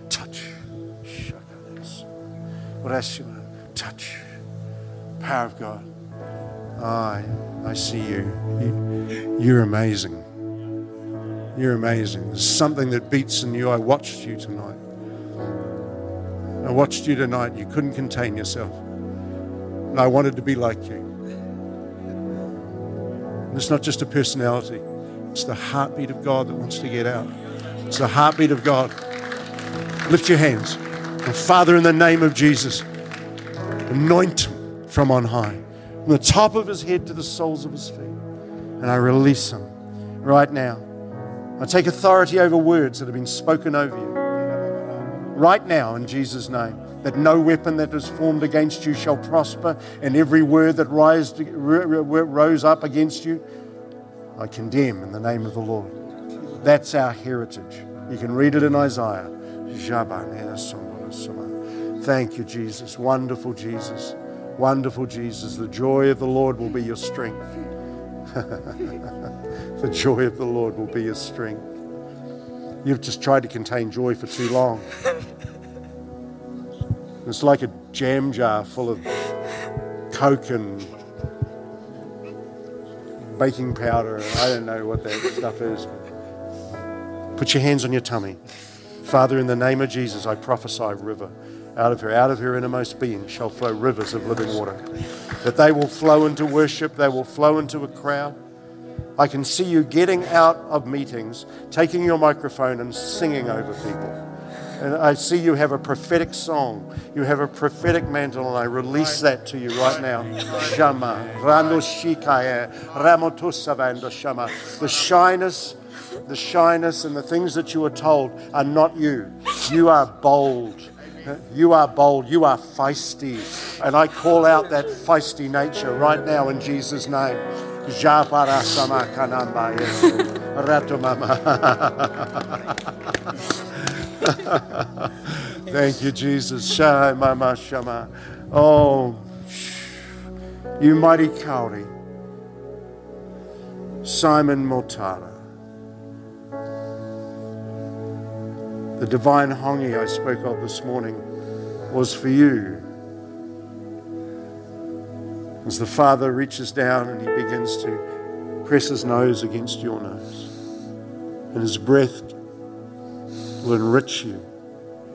Touch. Touch. Power of God. I, I see you. you. You're amazing. You're amazing. There's something that beats in you. I watched you tonight. I watched you tonight. You couldn't contain yourself. And I wanted to be like you. And it's not just a personality, it's the heartbeat of God that wants to get out. It's the heartbeat of God. Lift your hands. And Father, in the name of Jesus, anoint him from on high, from the top of his head to the soles of his feet. And I release him right now. I take authority over words that have been spoken over you. Right now, in Jesus' name, that no weapon that is formed against you shall prosper, and every word that rise, rose up against you, I condemn in the name of the Lord. That's our heritage. You can read it in Isaiah. Thank you, Jesus. Wonderful Jesus. Wonderful Jesus. The joy of the Lord will be your strength. the joy of the Lord will be your strength. You've just tried to contain joy for too long. It's like a jam jar full of Coke and baking powder. I don't know what that stuff is. Put your hands on your tummy. Father, in the name of Jesus, I prophesy river. Out of her, out of her innermost being shall flow rivers of living water. That they will flow into worship, they will flow into a crowd. I can see you getting out of meetings, taking your microphone and singing over people. And I see you have a prophetic song. You have a prophetic mantle, and I release that to you right now. Shama, Rando Shikaya, Shama. The shyness, the shyness and the things that you were told are not you. You are bold. You are bold. You are feisty. And I call out that feisty nature right now in Jesus' name. Japara sama kanamba mama. Thank you, Jesus. Shai mama shama. Oh, you mighty Kauri. Simon Motara. The divine hongi I spoke of this morning was for you. As the Father reaches down and he begins to press his nose against your nose, and his breath will enrich you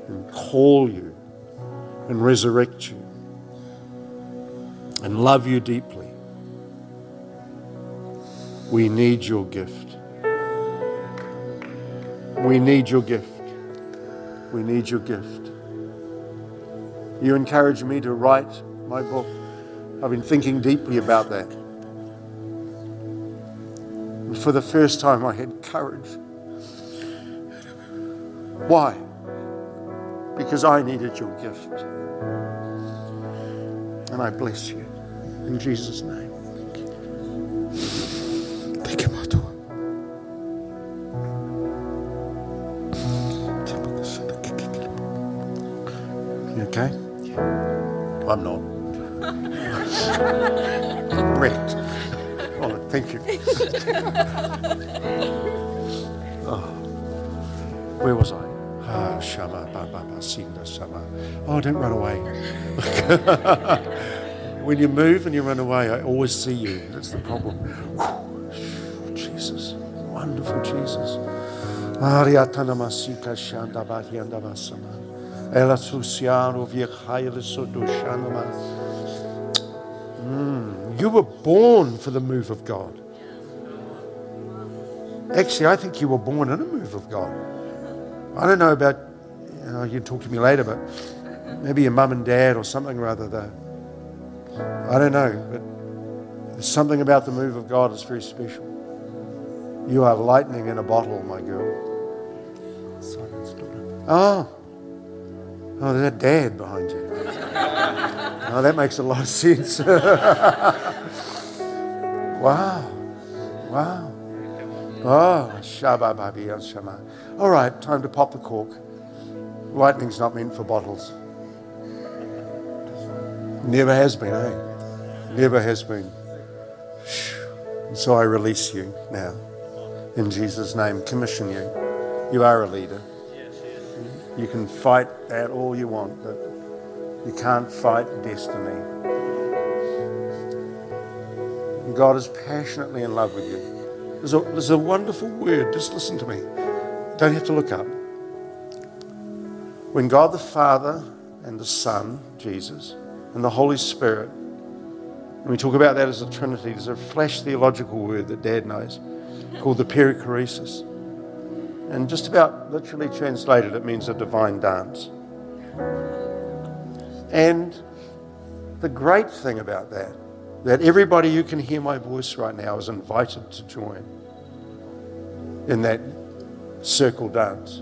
and call you and resurrect you and love you deeply. We need your gift. We need your gift. We need your gift. You encouraged me to write my book. I've been thinking deeply about that. And for the first time, I had courage. Why? Because I needed your gift. And I bless you in Jesus' name. when you move and you run away, I always see you. That's the problem. Jesus. Wonderful Jesus. Mm, You were born for the move of God. Actually, I think you were born in a move of God. I don't know about, you, know, you can talk to me later, but maybe your mum and dad or something or other. Though. I don't know, but there's something about the move of God that's very special. You are lightning in a bottle, my girl. Oh. Oh, there's a dad behind you. Oh, that makes a lot of sense. wow. Wow. Oh, Shabba Babi El Shama. All right, time to pop the cork. Lightning's not meant for bottles. Never has been, eh? Never has been. So I release you now. In Jesus' name, commission you. You are a leader. You can fight that all you want, but you can't fight destiny. God is passionately in love with you. There's a, there's a wonderful word. Just listen to me. Don't have to look up. When God the Father and the Son, Jesus, and the Holy Spirit, and we talk about that as a Trinity, there's a flash theological word that Dad knows called the perichoresis. And just about literally translated, it means a divine dance. And the great thing about that, that everybody who can hear my voice right now is invited to join in that circle dance.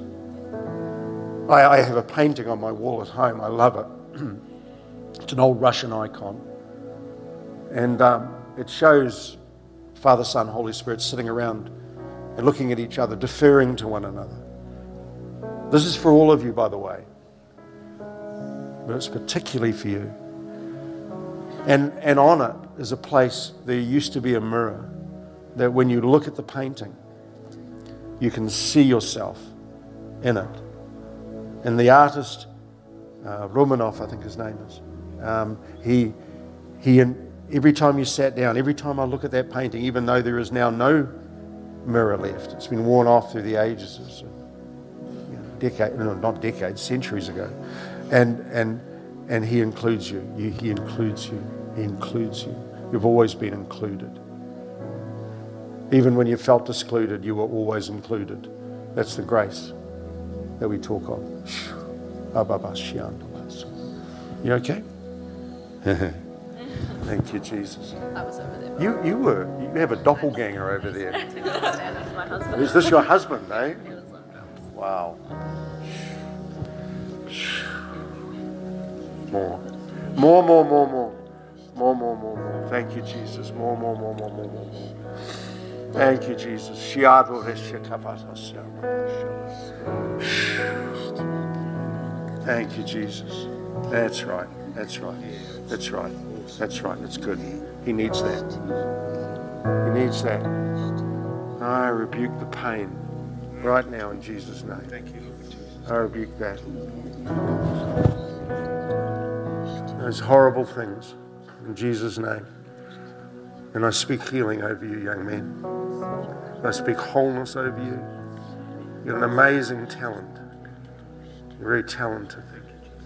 I, I have a painting on my wall at home. I love it. it's an old Russian icon. And um, it shows Father, Son, Holy Spirit sitting around and looking at each other, deferring to one another. This is for all of you, by the way, but it's particularly for you. And, and on it is a place, there used to be a mirror that when you look at the painting, you can see yourself in it. And the artist, uh, Romanov, I think his name is, um, he, he, every time you sat down, every time I look at that painting, even though there is now no mirror left, it's been worn off through the ages, it's, you know, decade, no, not decades, centuries ago, and and and he includes you. you. He includes you. He includes you. You've always been included. Even when you felt excluded, you were always included. That's the grace that we talk of. You okay? Thank you, Jesus. I was over there. You, you were, you have a doppelganger over there. That's my husband. Is this your husband, eh? Wow. More. More, more, more, more. More, more, more, more. Thank you, Jesus. More, more, more, more, more, more, more. Thank you, Jesus. Thank you, Jesus. That's right. That's right. That's right. That's right. That's good. He needs that. He needs that. I rebuke the pain right now in Jesus' name. Thank you. I rebuke that. Those horrible things in Jesus' name. And I speak healing over you, young men. I speak wholeness over you. You're an amazing talent. You're very talented,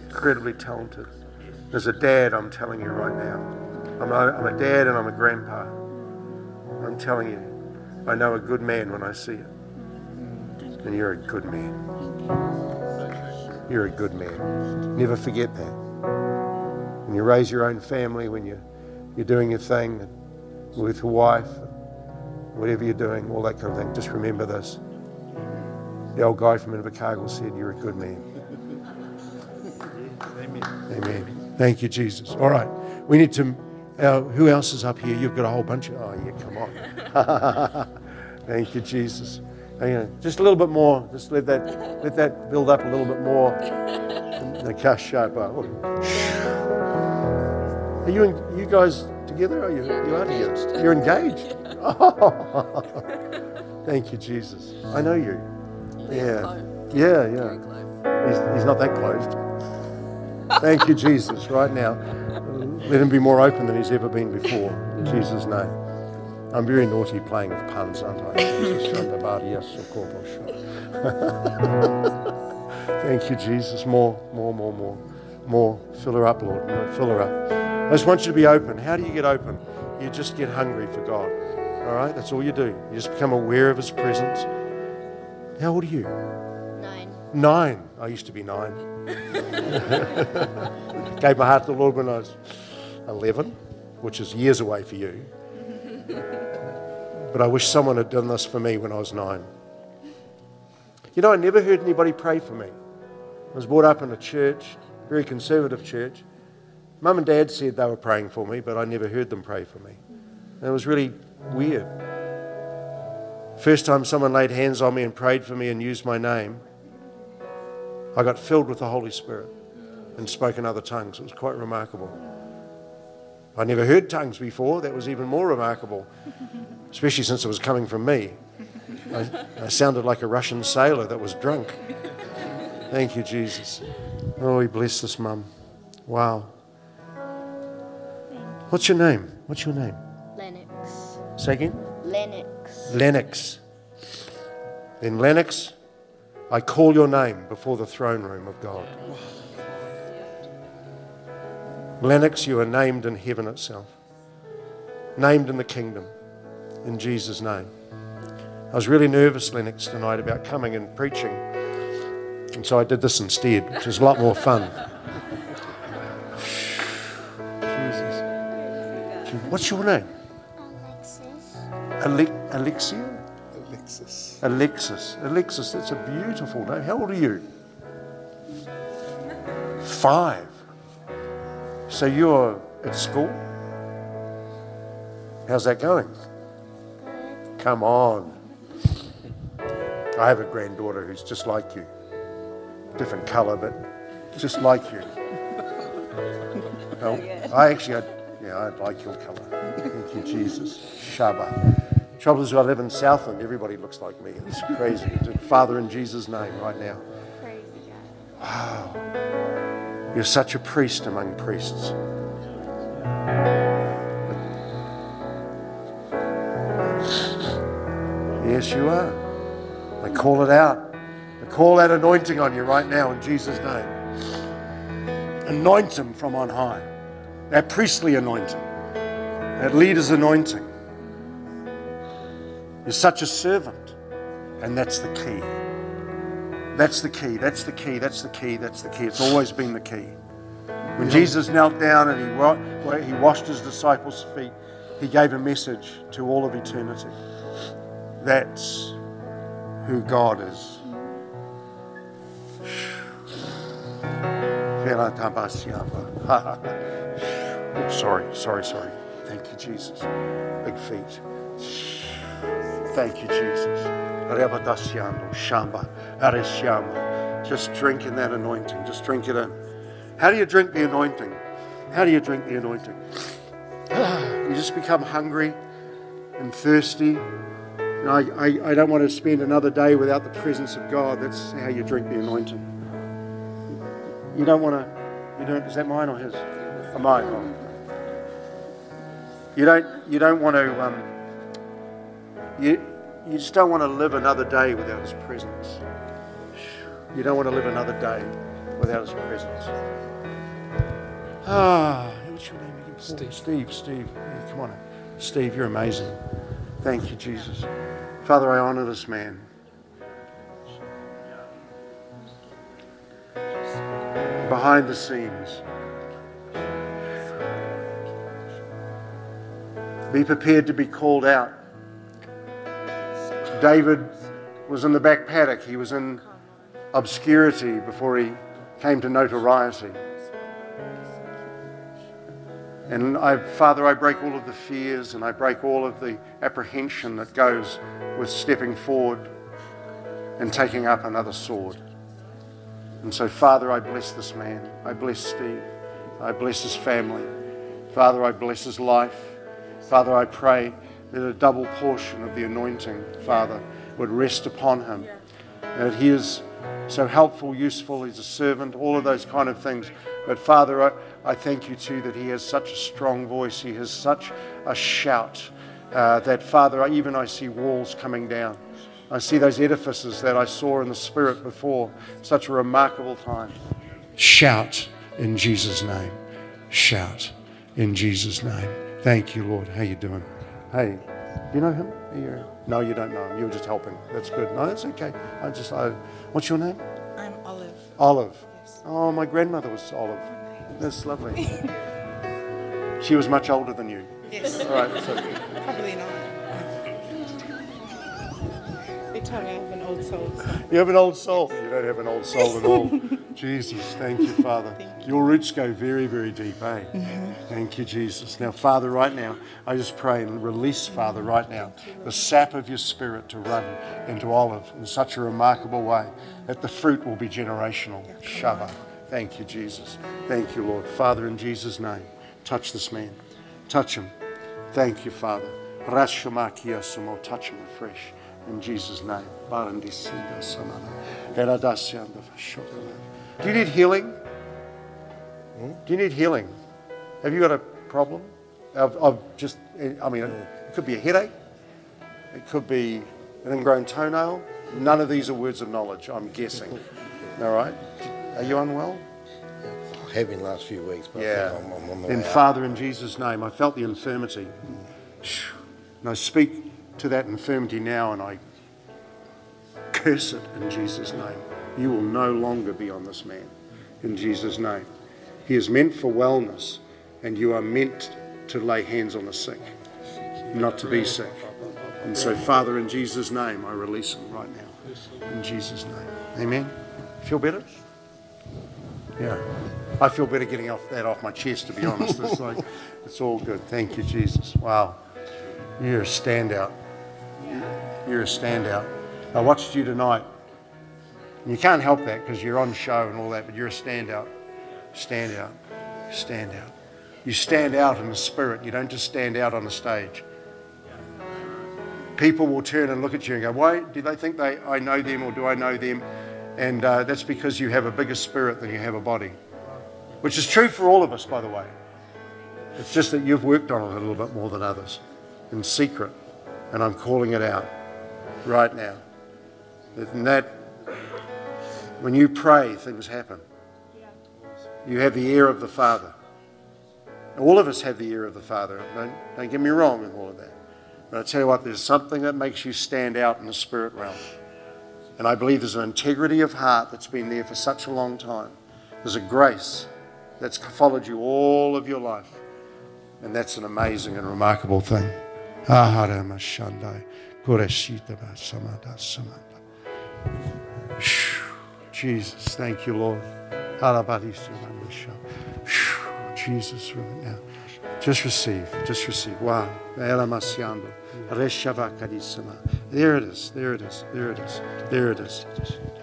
incredibly talented. As a dad, I'm telling you right now. I'm a, I'm a dad and I'm a grandpa. I'm telling you, I know a good man when I see it. And you're a good man. You're a good man. Never forget that. When you raise your own family, when you, you're doing your thing with your wife, whatever you're doing, all that kind of thing, just remember this. The old guy from Invercargill said, You're a good man. Amen. Amen. Thank you, Jesus. All right. We need to. Uh, who else is up here? You've got a whole bunch of. Oh, yeah, come on. Thank you, Jesus. Hang on. Just a little bit more. Just let that let that build up a little bit more. The cash sharp. Are you en- you guys together? Are you you are together? You're engaged. Thank you, Jesus. I know you. Yeah. Yeah, yeah. He's, he's not that closed. Thank you, Jesus, right now. Let him be more open than he's ever been before. In Jesus' name. I'm very naughty playing with puns, aren't I? Thank you, Jesus. More, more, more, more, more. Fill her up, Lord. Fill her up. I just want you to be open. How do you get open? You just get hungry for God. All right? That's all you do. You just become aware of His presence. How old are you? Nine. I used to be nine. Gave my heart to the Lord when I was 11, which is years away for you. But I wish someone had done this for me when I was nine. You know, I never heard anybody pray for me. I was brought up in a church, very conservative church. Mum and dad said they were praying for me, but I never heard them pray for me. And it was really weird. First time someone laid hands on me and prayed for me and used my name, I got filled with the Holy Spirit and spoke in other tongues. It was quite remarkable. I never heard tongues before. That was even more remarkable, especially since it was coming from me. I, I sounded like a Russian sailor that was drunk. Thank you, Jesus. Oh, we bless this mum. Wow. What's your name? What's your name? Lennox. Say again? Lennox. Lennox. Then, Lennox, I call your name before the throne room of God. Lennox, you are named in heaven itself, named in the kingdom, in Jesus' name. I was really nervous, Lennox, tonight about coming and preaching, and so I did this instead, which is a lot more fun. Jesus. What's your name? Alexis. Ale- Alexia? Alexis. Alexis. Alexis, that's a beautiful name. How old are you? Five. So you're at school? How's that going? Come on. I have a granddaughter who's just like you. Different colour, but just like you. No, I actually, I, yeah, I like your colour. Thank you, Jesus. Shabbat. Trouble is, I live in Southland. Everybody looks like me. It's crazy. Father, in Jesus' name, right now. Wow. You're such a priest among priests. Yes, you are. I call it out. I call that anointing on you right now in Jesus' name. Anoint him from on high. That priestly anointing, that leader's anointing. You're such a servant, and that's the key. That's the key. That's the key. That's the key. That's the key. It's always been the key. When Jesus knelt down and he, wa- he washed his disciples' feet, he gave a message to all of eternity. That's who God is. sorry, sorry, sorry. Thank you, Jesus. Big feet. Thank you, Jesus. Just drink in that anointing. Just drink it in. How do you drink the anointing? How do you drink the anointing? You just become hungry and thirsty. I, I, I don't want to spend another day without the presence of God. That's how you drink the anointing. You don't want to. You don't. Is that mine or his? Or mine. You don't. You don't want to. Um, you. You just don't want to live another day without His presence. You don't want to live another day without His presence. Ah, what's your name again? Steve. Steve. Steve. Yeah, come on, Steve. You're amazing. Thank you, Jesus. Father, I honor this man. Behind the scenes. Be prepared to be called out. David was in the back paddock. He was in obscurity before he came to notoriety. And I, Father, I break all of the fears and I break all of the apprehension that goes with stepping forward and taking up another sword. And so, Father, I bless this man. I bless Steve. I bless his family. Father, I bless his life. Father, I pray that a double portion of the anointing, Father, would rest upon him. That he is so helpful, useful, he's a servant, all of those kind of things. But Father, I, I thank you too that he has such a strong voice, he has such a shout uh, that, Father, even I see walls coming down. I see those edifices that I saw in the Spirit before. Such a remarkable time. Shout in Jesus' name. Shout in Jesus' name. Thank you, Lord. How you doing? Hey, do you know him? You- no, you don't know him. You were just helping. That's good. No, that's okay. I just, I, what's your name? I'm Olive. Olive. Yes. Oh, my grandmother was Olive. Oh, that's lovely. she was much older than you. Yes. All right. So, Probably not. They I have an old soul. So. you have an old soul. You don't have an old soul at all. Jesus, thank you, Father. Your roots go very, very deep, eh? Thank you, Jesus. Now, Father, right now, I just pray and release, Father, right now, the sap of your spirit to run into Olive in such a remarkable way that the fruit will be generational. Shabbat. Thank you, Jesus. Thank you, Lord. Father, in Jesus' name, touch this man. Touch him. Thank you, Father. Rashamakia sumo. Touch him afresh. In Jesus' name. Barandisida samana. Eradasianda vashokala. Do you need healing? Hmm? Do you need healing? Have you got a problem? I've just, I mean, it could be a headache. It could be an ingrown toenail. None of these are words of knowledge, I'm guessing. All right? Are you unwell? I have been last few weeks, but Yeah. I'm, I'm on the Then, way out. Father, in Jesus' name, I felt the infirmity. Hmm. And I speak to that infirmity now and I curse it in Jesus' name. You will no longer be on this man in Jesus' name. He is meant for wellness, and you are meant to lay hands on the sick, not to be sick. And so, Father, in Jesus' name, I release him right now. In Jesus' name. Amen. Feel better? Yeah. I feel better getting off that off my chest, to be honest. It's like, it's all good. Thank you, Jesus. Wow. You're a standout. You're a standout. I watched you tonight. You can't help that because you're on show and all that, but you're a standout. Stand out. Stand out. You stand out in the spirit. You don't just stand out on the stage. People will turn and look at you and go, why do they think they, I know them or do I know them? And uh, that's because you have a bigger spirit than you have a body, which is true for all of us, by the way. It's just that you've worked on it a little bit more than others in secret. And I'm calling it out right now. That, when you pray, things happen. You have the ear of the Father. All of us have the ear of the Father. Don't, don't get me wrong in all of that. But I tell you what, there's something that makes you stand out in the spirit realm. And I believe there's an integrity of heart that's been there for such a long time. There's a grace that's followed you all of your life. And that's an amazing and remarkable thing. Jesus, thank you, Lord. Jesus, right now. Just receive, just receive. Wow. There it is. There it is. There it is. There it is.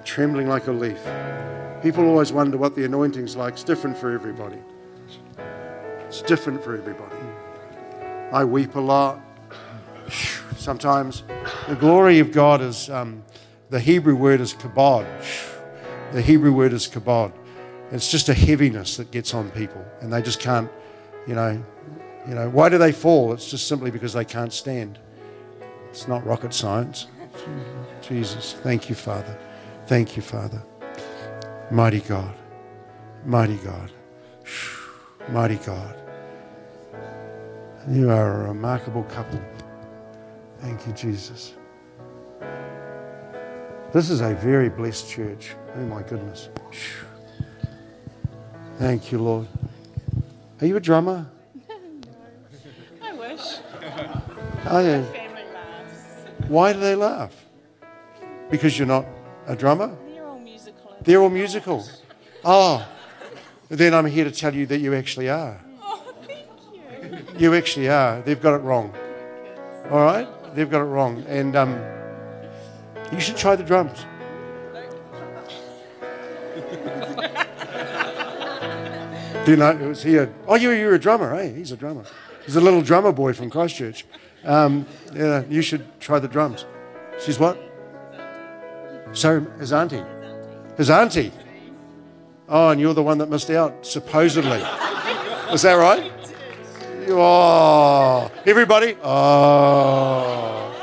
Trembling like a leaf. People always wonder what the anointing's like. It's different for everybody. It's different for everybody. I weep a lot. Sometimes the glory of God is um, the Hebrew word is kabod. The Hebrew word is kabod. It's just a heaviness that gets on people, and they just can't, you know, you know. Why do they fall? It's just simply because they can't stand. It's not rocket science. Jesus, thank you, Father. Thank you, Father. Mighty God, mighty God, mighty God. You are a remarkable couple. Thank you, Jesus. This is a very blessed church. Oh, my goodness. Thank you, Lord. Are you a drummer? I wish. Oh, are you? Family laughs. Why do they laugh? Because you're not a drummer? They're all musical. They're all musical. Oh, then I'm here to tell you that you actually are. Oh, thank you. You actually are. They've got it wrong. Oh, all right? They've got it wrong. And um, you should try the drums. Do you know? Was he a, oh, you, you're a drummer, eh? He's a drummer. He's a little drummer boy from Christchurch. Um, yeah, you should try the drums. She's what? So, his auntie. His auntie. Oh, and you're the one that missed out, supposedly. Is that right? Oh, everybody. Oh.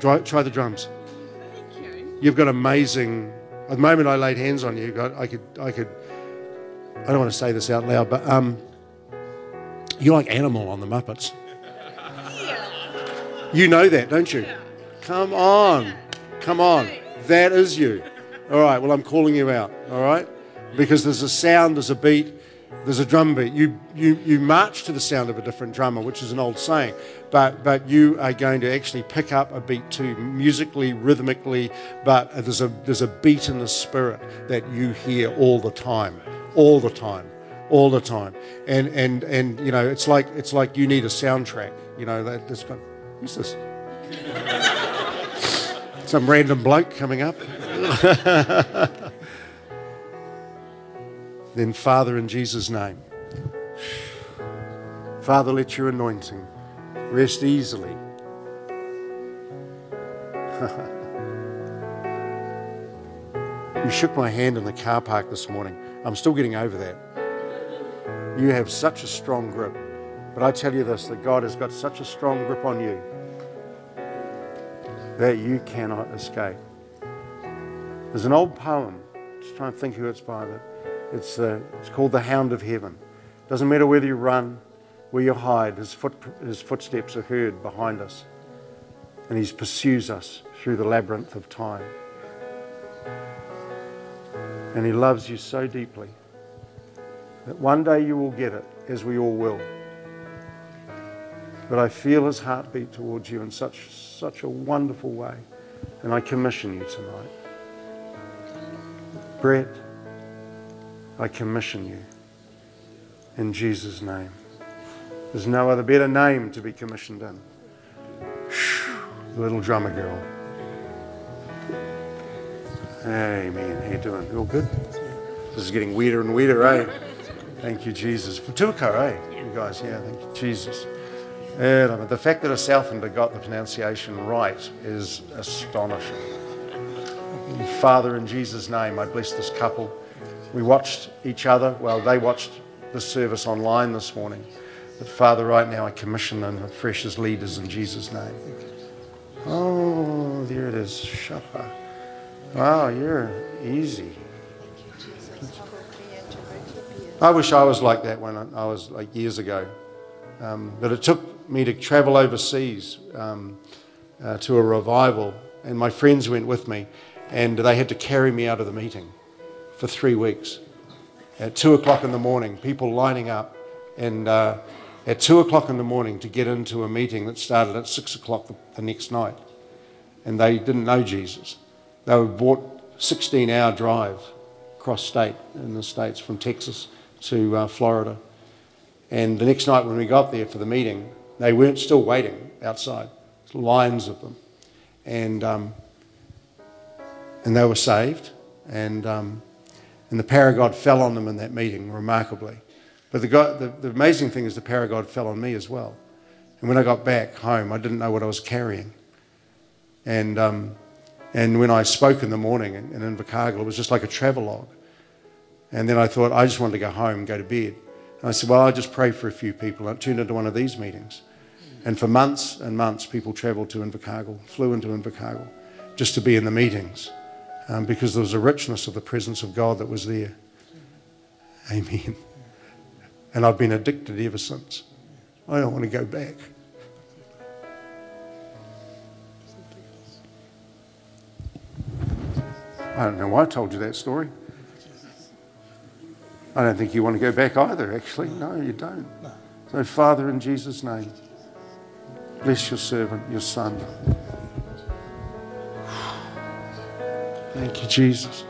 Try, try the drums. Thank You've got amazing. At the moment I laid hands on you, God, I could, I could. I don't want to say this out loud, but um, you're like Animal on the Muppets. You know that, don't you? Come on, come on. That is you. All right. Well, I'm calling you out. All right, because there's a sound, there's a beat, there's a drum beat. You you you march to the sound of a different drummer, which is an old saying, but but you are going to actually pick up a beat too, musically, rhythmically. But there's a there's a beat in the spirit that you hear all the time, all the time, all the time. And and and you know, it's like it's like you need a soundtrack. You know that this guy, who's this? Some random bloke coming up. then, Father, in Jesus' name, Father, let your anointing rest easily. you shook my hand in the car park this morning. I'm still getting over that. You have such a strong grip. But I tell you this that God has got such a strong grip on you that you cannot escape. There's an old poem, just trying to think who it's by, but it's, uh, it's called The Hound of Heaven. Doesn't matter whether you run, where you hide, his, foot, his footsteps are heard behind us. And he pursues us through the labyrinth of time. And he loves you so deeply that one day you will get it, as we all will. But I feel his heartbeat towards you in such, such a wonderful way. And I commission you tonight. Brett, I commission you in Jesus' name. There's no other better name to be commissioned in. Little drummer girl. Amen. How you doing? You all good? This is getting weirder and weirder, eh? Thank you, Jesus. Patuko, eh? You guys, yeah, thank you, Jesus. The fact that a Southlander got the pronunciation right is astonishing. Father, in Jesus' name, I bless this couple. We watched each other, well, they watched the service online this morning. But Father, right now, I commission them afresh as leaders in Jesus' name. Oh, there it is. Shapa. Wow, you're easy. I wish I was like that when I was like years ago. Um, but it took me to travel overseas um, uh, to a revival, and my friends went with me, and they had to carry me out of the meeting for three weeks. At two o'clock in the morning, people lining up, and uh, at two o'clock in the morning to get into a meeting that started at six o'clock the, the next night, and they didn't know Jesus. They were bought 16-hour drive across state in the states from Texas to uh, Florida. And the next night when we got there for the meeting, they weren't still waiting outside. lines of them, and um, and they were saved, and um, and the power of God fell on them in that meeting remarkably. But the, God, the, the amazing thing is the power of God fell on me as well. And when I got back home, I didn't know what I was carrying. And, um, and when I spoke in the morning in, in Invercargill, it was just like a travelogue. And then I thought, I just wanted to go home and go to bed. And I said, well, I'll just pray for a few people. And it turned into one of these meetings. And for months and months, people travelled to Invercargill, flew into Invercargill, just to be in the meetings, um, because there was a richness of the presence of God that was there. Amen. And I've been addicted ever since. I don't want to go back. I don't know why I told you that story. I don't think you want to go back either, actually. No, you don't. So, Father, in Jesus' name, bless your servant, your son. Thank you, Jesus.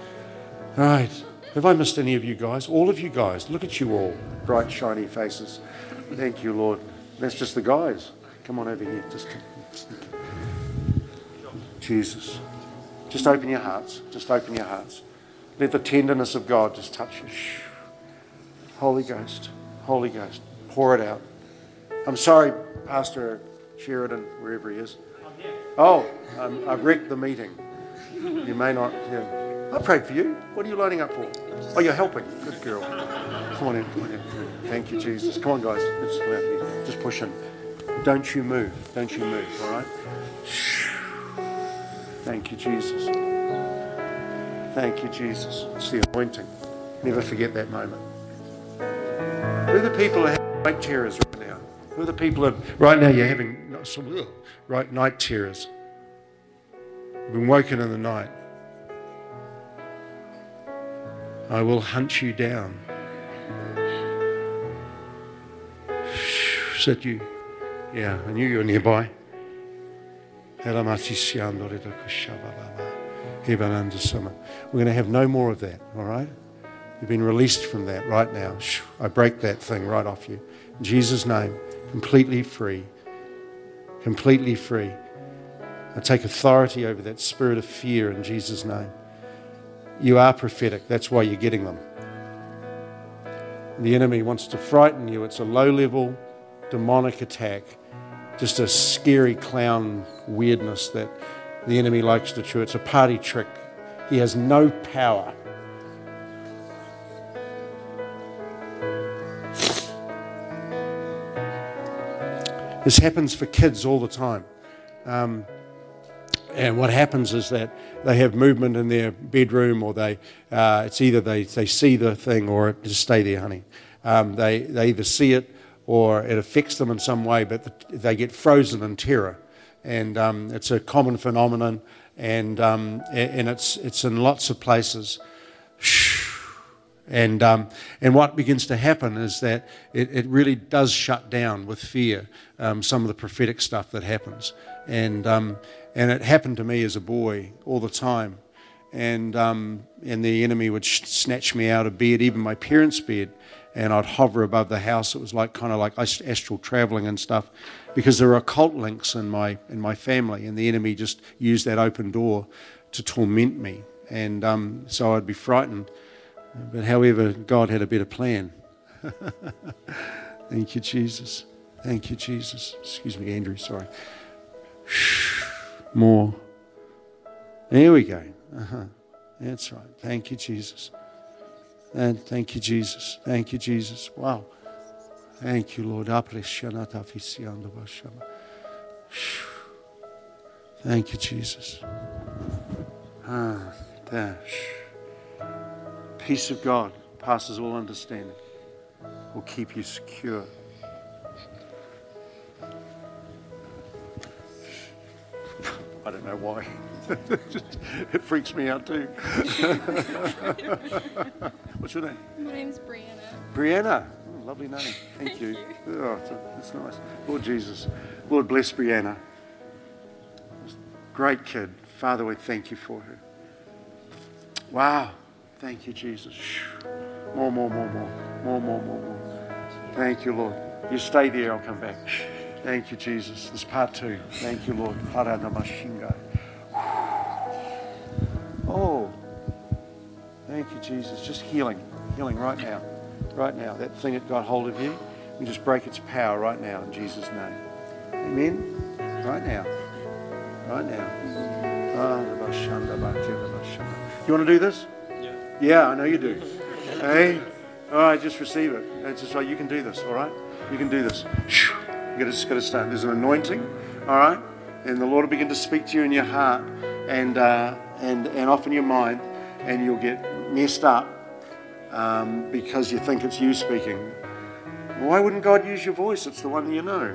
All right. Have I missed any of you guys? All of you guys. Look at you all. Bright, shiny faces. Thank you, Lord. That's just the guys. Come on over here. Just Jesus. Just open your hearts. Just open your hearts. Let the tenderness of God just touch you. Holy Ghost. Holy Ghost. Pour it out. I'm sorry, Pastor Sheridan, wherever he is. Oh, um, I've wrecked the meeting. You may not. Yeah. I prayed for you. What are you lining up for? Oh, you're helping. Good girl. Come on in. Come on in. Thank you, Jesus. Come on, guys. Here. Just push in. Don't you move. Don't you move. All right. Thank you, Jesus. Thank you, Jesus. It's the anointing. Never forget that moment. Who are the people who have night terrors right now? Who are the people that right now you're having right night terrors? Been woken in the night. I will hunt you down. That you? Yeah, I knew you were nearby. We're going to have no more of that, all right? You've been released from that right now. I break that thing right off you. In Jesus' name, completely free. Completely free. I take authority over that spirit of fear in Jesus' name. You are prophetic. That's why you're getting them. The enemy wants to frighten you. It's a low level demonic attack, just a scary clown weirdness that the enemy likes to chew. It's a party trick. He has no power. This happens for kids all the time. Um, and what happens is that they have movement in their bedroom, or they uh, it's either they, they see the thing or it just stay there, honey. Um, they they either see it or it affects them in some way, but the, they get frozen in terror, and um, it's a common phenomenon, and um, and it's it's in lots of places. And, um, and what begins to happen is that it, it really does shut down with fear um, some of the prophetic stuff that happens. And, um, and it happened to me as a boy all the time. And, um, and the enemy would sh- snatch me out of bed, even my parents' bed, and I'd hover above the house. It was like kind of like astral traveling and stuff because there are occult links in my, in my family, and the enemy just used that open door to torment me. And um, so I'd be frightened. But however, God had a better plan. Thank you, Jesus. Thank you, Jesus. Excuse me, Andrew, sorry. More. There we go. Uh-huh. That's right. Thank you, Jesus. And thank you, Jesus. Thank you, Jesus. Wow. Thank you, Lord. Thank you, Jesus. Ah. Peace of God passes all understanding. Will keep you secure. I don't know why. it freaks me out too. What's your name? My name's Brianna. Brianna. Oh, lovely name. Thank, you. Oh, it's, it's nice. Lord Jesus. Lord bless Brianna. Great kid. Father, we thank you for her. Wow. Thank you, Jesus. More, more, more, more. More, more, more, more. Thank you, Lord. You stay there, I'll come back. Thank you, Jesus. This part two. Thank you, Lord. Oh, thank you, Jesus. Just healing, healing right now, right now. That thing that got hold of you, we just break its power right now in Jesus' name. Amen. Right now, right now. You want to do this? Yeah. Yeah, I know you do. Hey, all right, just receive it. It's just like you can do this. All right, you can do this. You got to just to start. There's an anointing. All right, and the Lord will begin to speak to you in your heart and uh, and and often your mind, and you'll get messed up um, because you think it's you speaking. Why wouldn't God use your voice? It's the one you know.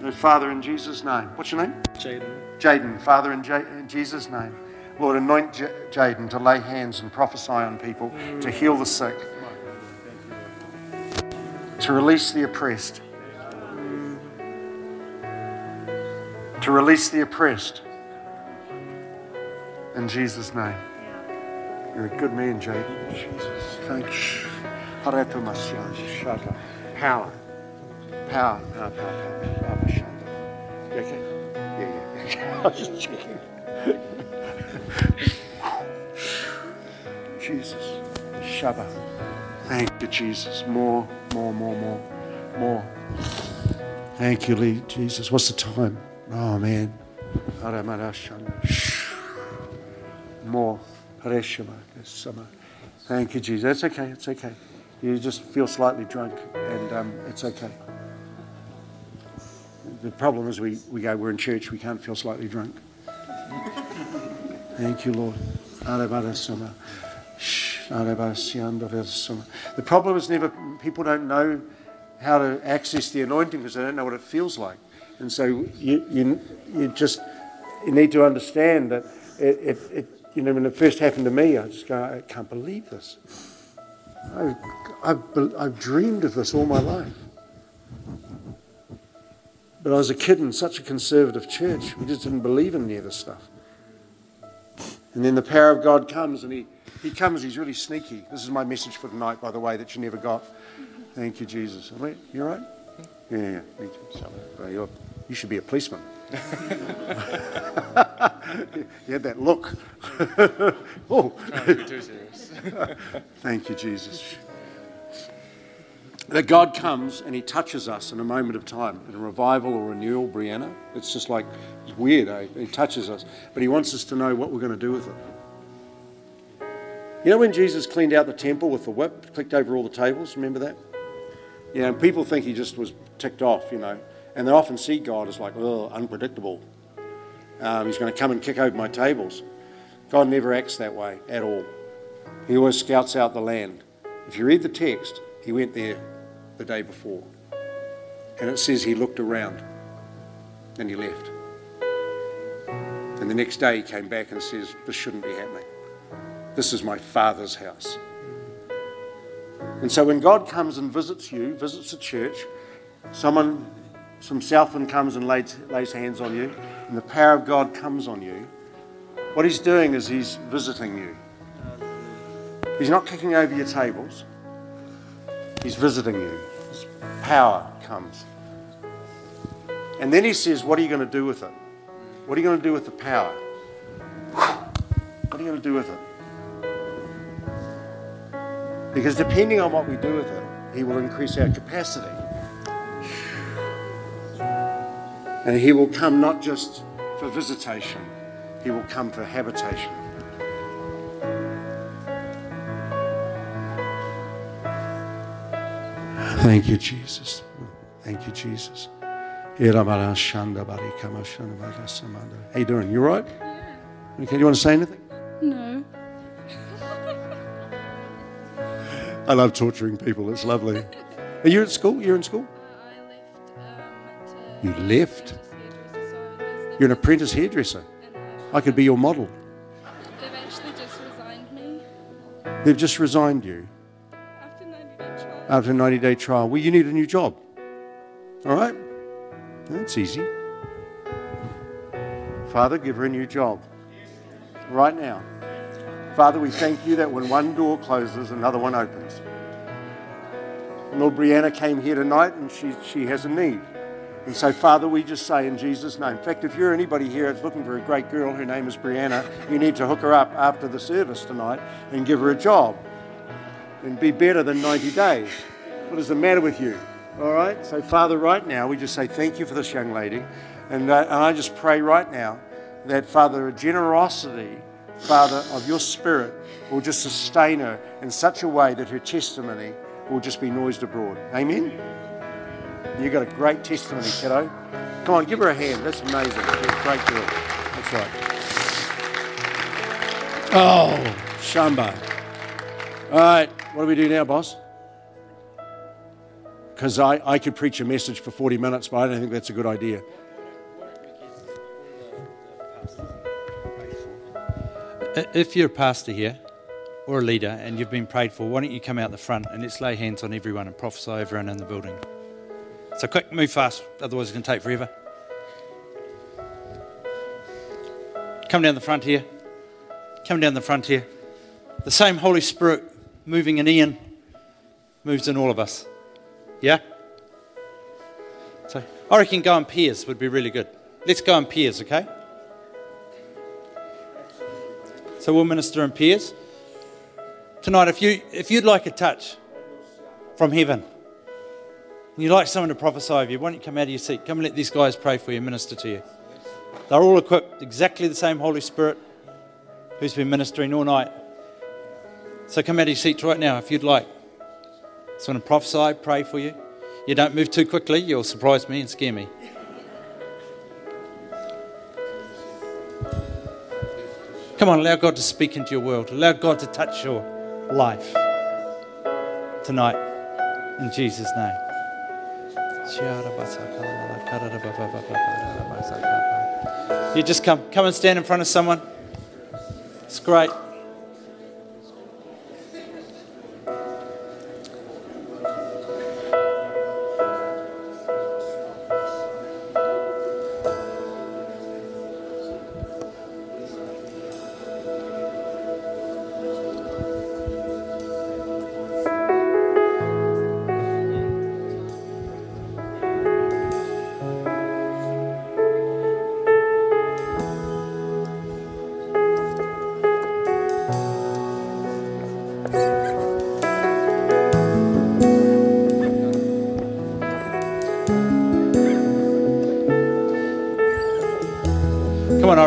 No, Father, in Jesus' name. What's your name? Jaden. Jaden. Father, in, J- in Jesus' name. Lord, anoint J- Jaden to lay hands and prophesy on people, to heal the sick, to release the oppressed, to release the oppressed. In Jesus' name. You're a good man, Jaden. Jesus. Thank you. Shata. Ah, power. Power. Power, power, power, power, power. Shanta. You okay? Yeah, yeah, yeah. I was just checking. Jesus. Shabbat. Thank you, Jesus. More, more, more, more, more. Thank you, Lee, Jesus. What's the time? Oh, man. More. Thank you, Jesus. That's okay. It's okay. You just feel slightly drunk, and um, it's okay. The problem is we, we go, we're in church, we can't feel slightly drunk. Thank you, Lord. The problem is never, people don't know how to access the anointing because they don't know what it feels like. And so you, you, you just you need to understand that it, it, it, you know, when it first happened to me, I just go, I can't believe this. I've, I've, I've dreamed of this all my life. But I was a kid in such a conservative church, we just didn't believe in any of this stuff. And then the power of God comes, and he, he comes, he's really sneaky. This is my message for tonight, by the way, that you never got. Thank you, Jesus. You right? Yeah, yeah, me too. So, well, you're, you should be a policeman. you had that look. oh. Trying to be too serious. Thank you, Jesus. That God comes and He touches us in a moment of time, in a revival or renewal, Brianna. It's just like, it's weird, eh? He touches us. But He wants us to know what we're going to do with it. You know when Jesus cleaned out the temple with the whip, clicked over all the tables? Remember that? Yeah, and people think He just was ticked off, you know. And they often see God as like, oh, unpredictable. Um, he's going to come and kick over my tables. God never acts that way at all. He always scouts out the land. If you read the text, he went there the day before. And it says he looked around and he left. And the next day he came back and says, This shouldn't be happening. This is my father's house. And so when God comes and visits you, visits a church, someone from Southland comes and lays, lays hands on you, and the power of God comes on you, what he's doing is he's visiting you. He's not kicking over your tables. He's visiting you. His power comes. And then he says, What are you going to do with it? What are you going to do with the power? What are you going to do with it? Because depending on what we do with it, he will increase our capacity. And he will come not just for visitation, he will come for habitation. Thank you, Jesus. Thank you, Jesus. How you doing? You all right? Okay, do you want to say anything? No. I love torturing people. It's lovely. Are you at school? You're in school? Uh, um, you left? You're an apprentice hairdresser. I could be your model. They've actually just resigned me They've just resigned you after 90 day trial. after a 90 day trial. Well, you need a new job. All right? That's easy. Father, give her a new job. Right now. Father, we thank you that when one door closes, another one opens. Lord Brianna came here tonight and she, she has a need. And so, Father, we just say in Jesus' name. In fact, if you're anybody here that's looking for a great girl, her name is Brianna, you need to hook her up after the service tonight and give her a job and be better than 90 days. What is the matter with you? All right? So, Father, right now, we just say thank you for this young lady. And, uh, and I just pray right now that, Father, a generosity, Father, of your spirit will just sustain her in such a way that her testimony will just be noised abroad. Amen? You've got a great testimony, kiddo. Come on, give her a hand. That's amazing. Great girl. That's right. Oh, Shamba. All right, what do we do now, boss? Because I, I could preach a message for 40 minutes, but I don't think that's a good idea. If you're a pastor here or a leader and you've been prayed for, why don't you come out the front and let's lay hands on everyone and prophesy everyone in the building. So quick, move fast, otherwise it's going to take forever. Come down the front here. Come down the front here. The same Holy Spirit moving in Ian moves in all of us. Yeah? So I reckon go in pairs would be really good. Let's go in pairs, okay? So we'll minister in pairs. Tonight, if you if you'd like a touch from heaven, you'd like someone to prophesy over you, why don't you come out of your seat? Come and let these guys pray for you, minister to you. They're all equipped, exactly the same Holy Spirit who's been ministering all night. So come out of your seats right now if you'd like. Someone to prophesy, pray for you. You don't move too quickly, you'll surprise me and scare me. Come on, allow God to speak into your world. Allow God to touch your life tonight in Jesus' name. You just come, come and stand in front of someone. It's great.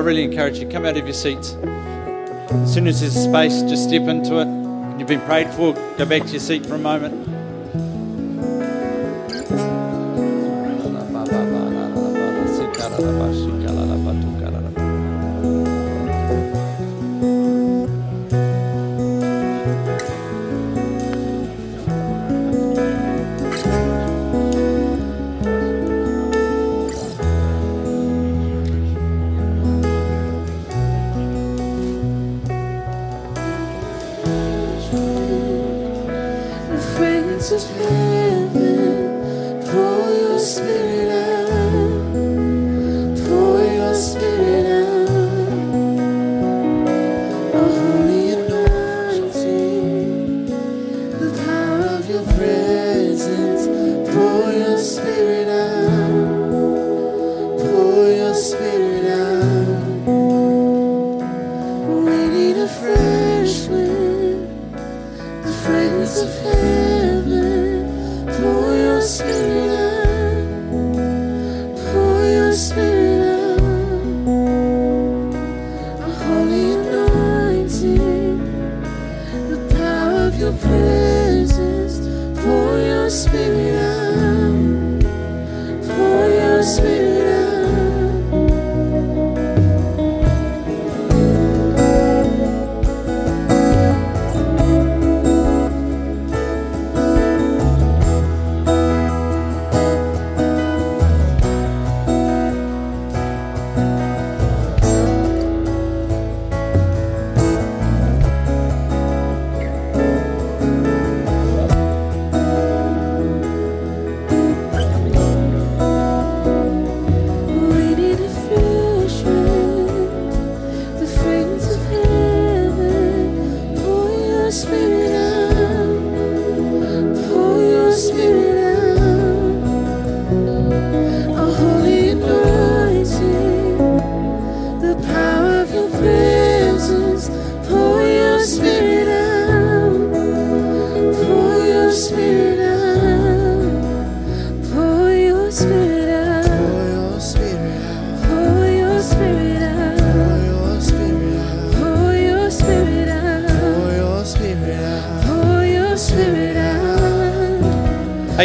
Really encourage you. Come out of your seats. As soon as there's space, just step into it. You've been prayed for, go back to your seat for a moment. Of heaven, pour your spirit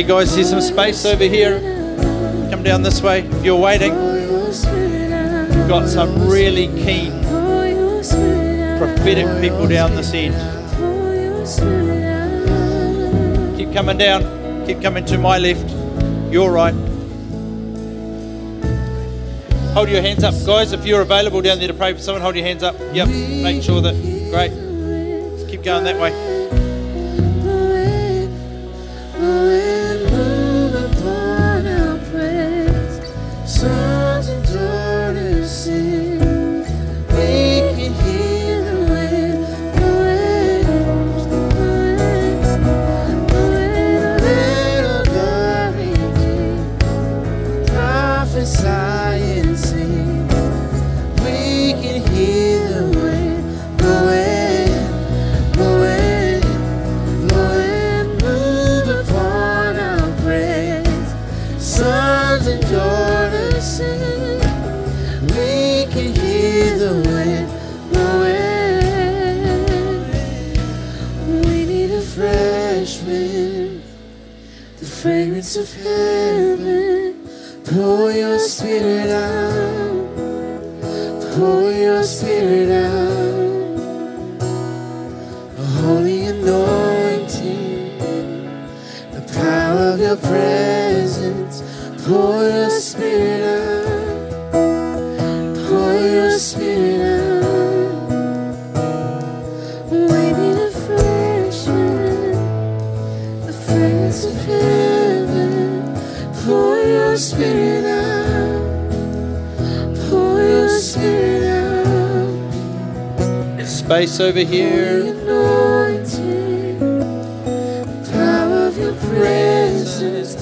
Hey guys, there's some space over here. Come down this way. If you're waiting, we've got some really keen prophetic people down this end. Keep coming down. Keep coming to my left. Your right. Hold your hands up, guys. If you're available down there to pray for someone, hold your hands up. Yep. Make sure that. Great. Just keep going that way. Fragrance of heaven. Pour your spirit out, pour your spirit out. Space over here. Power of your presence.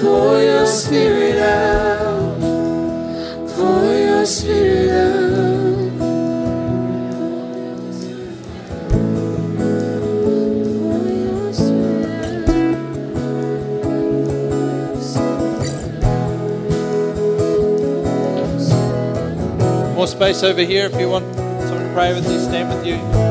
Pour your spirit out, More space over here if you want someone to pray with you, stand with you.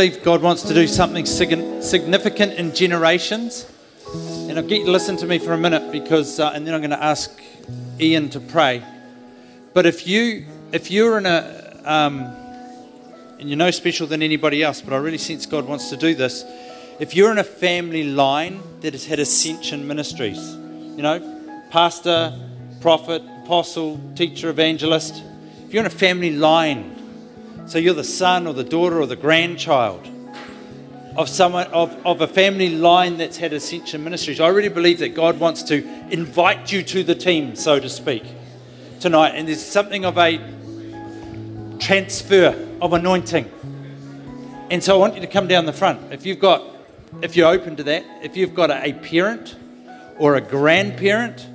Believe God wants to do something significant in generations. And I'll get you to listen to me for a minute because, uh, and then I'm going to ask Ian to pray. But if you, if you're in a, um, and you're no special than anybody else, but I really sense God wants to do this. If you're in a family line that has had ascension ministries, you know, pastor, prophet, apostle, teacher, evangelist, if you're in a family line, so you're the son or the daughter or the grandchild of someone of, of a family line that's had ascension ministries. I really believe that God wants to invite you to the team, so to speak, tonight. And there's something of a transfer of anointing. And so I want you to come down the front. If you've got, if you're open to that, if you've got a, a parent or a grandparent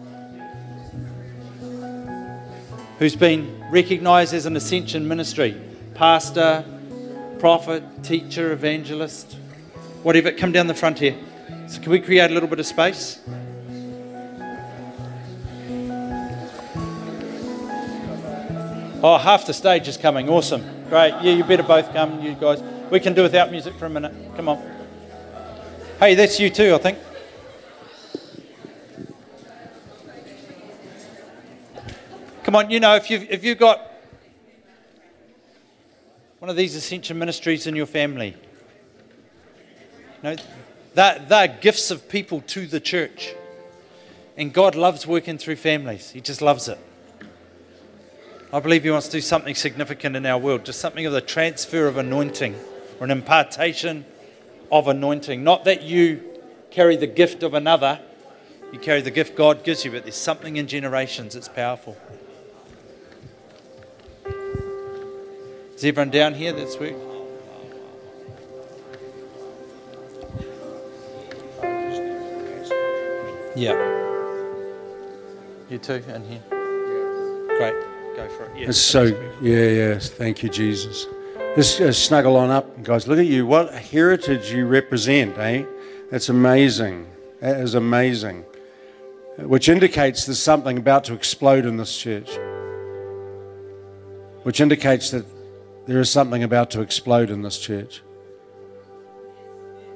who's been recognised as an ascension ministry pastor, prophet, teacher, evangelist, whatever, come down the front here. So, can we create a little bit of space? Oh, half the stage is coming. Awesome. Great. Yeah, you better both come, you guys. We can do without music for a minute. Come on. Hey, that's you too, I think. Come on, you know, if you've, if you've got one of these Ascension ministries in your family, know, they're, they're gifts of people to the church. And God loves working through families, He just loves it. I believe He wants to do something significant in our world, just something of the transfer of anointing or an impartation of anointing. Not that you carry the gift of another, you carry the gift God gives you, but there's something in generations that's powerful. Is everyone down here that's work? Yeah. You too, in here. Great. Go for it. Yeah. It's so, yeah, yes. Thank you, Jesus. Just uh, snuggle on up, guys. Look at you. What heritage you represent, eh? That's amazing. That is amazing. Which indicates there's something about to explode in this church. Which indicates that there is something about to explode in this church.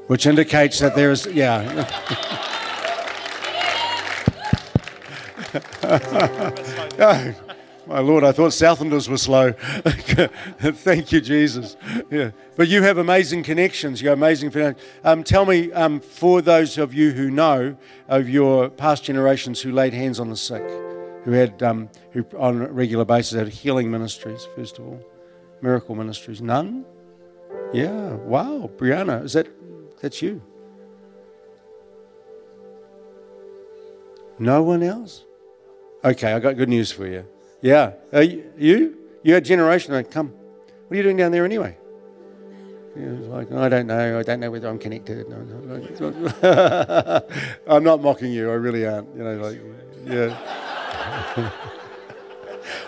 Which indicates that there is, yeah. Oh, my Lord, I thought Southlanders were slow. Thank you, Jesus. Yeah, but you have amazing connections. You have amazing. Um, tell me, um, for those of you who know of your past generations who laid hands on the sick, who had, um, who on a regular basis had healing ministries. First of all, miracle ministries. None. Yeah. Wow, Brianna, is that that's you? No one else. Okay, I got good news for you. Yeah. Uh, you, you? You're a generation that come. What are you doing down there anyway? Yeah, it's like, I don't know. I don't know whether I'm connected. I'm not mocking you. I really aren't. You know, like, yeah.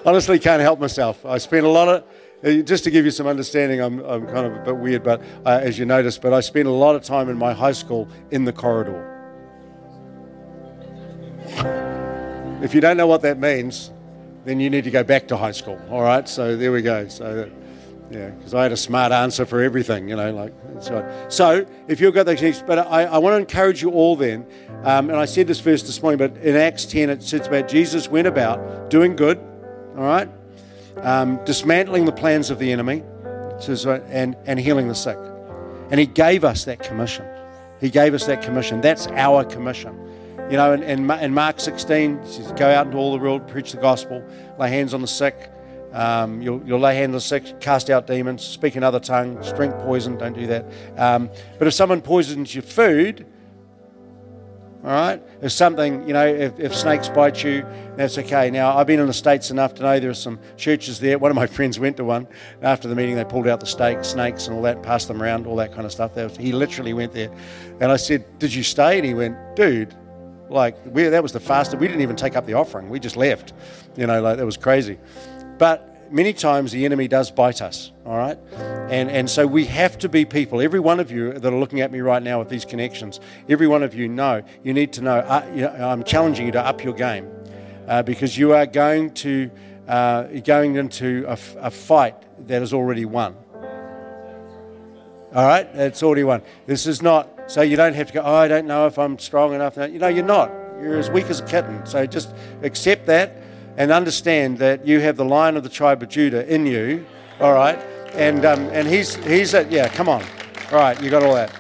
Honestly, can't help myself. I spent a lot of, just to give you some understanding, I'm, I'm kind of a bit weird, but uh, as you notice, but I spent a lot of time in my high school in the corridor. If you don't know what that means, then you need to go back to high school. All right, so there we go. So, yeah, because I had a smart answer for everything, you know, like so. So, if you've got those connections, but I, I want to encourage you all then, um, and I said this verse this morning, but in Acts 10 it says about Jesus went about doing good, all right, um, dismantling the plans of the enemy, uh, and and healing the sick, and He gave us that commission. He gave us that commission. That's our commission. You know, in, in, in Mark 16, it says, go out into all the world, preach the gospel, lay hands on the sick. Um, you'll, you'll lay hands on the sick, cast out demons, speak in other tongues, drink poison. Don't do that. Um, but if someone poisons your food, all right, if something, you know, if, if snakes bite you, that's okay. Now, I've been in the States enough to know there are some churches there. One of my friends went to one. After the meeting, they pulled out the steak, snakes and all that, passed them around, all that kind of stuff. Was, he literally went there. And I said, Did you stay? And he went, Dude, like we, that was the fastest. We didn't even take up the offering. We just left. You know, like that was crazy. But many times the enemy does bite us. All right, and and so we have to be people. Every one of you that are looking at me right now with these connections, every one of you know you need to know. Uh, you know I'm challenging you to up your game uh, because you are going to uh, going into a, a fight that is already won. All right, it's already won. This is not so you don't have to go. Oh, I don't know if I'm strong enough. You know, you're not. You're as weak as a kitten. So just accept that and understand that you have the Lion of the tribe of Judah in you. All right, and um, and he's he's a, yeah. Come on, all right, you got all that.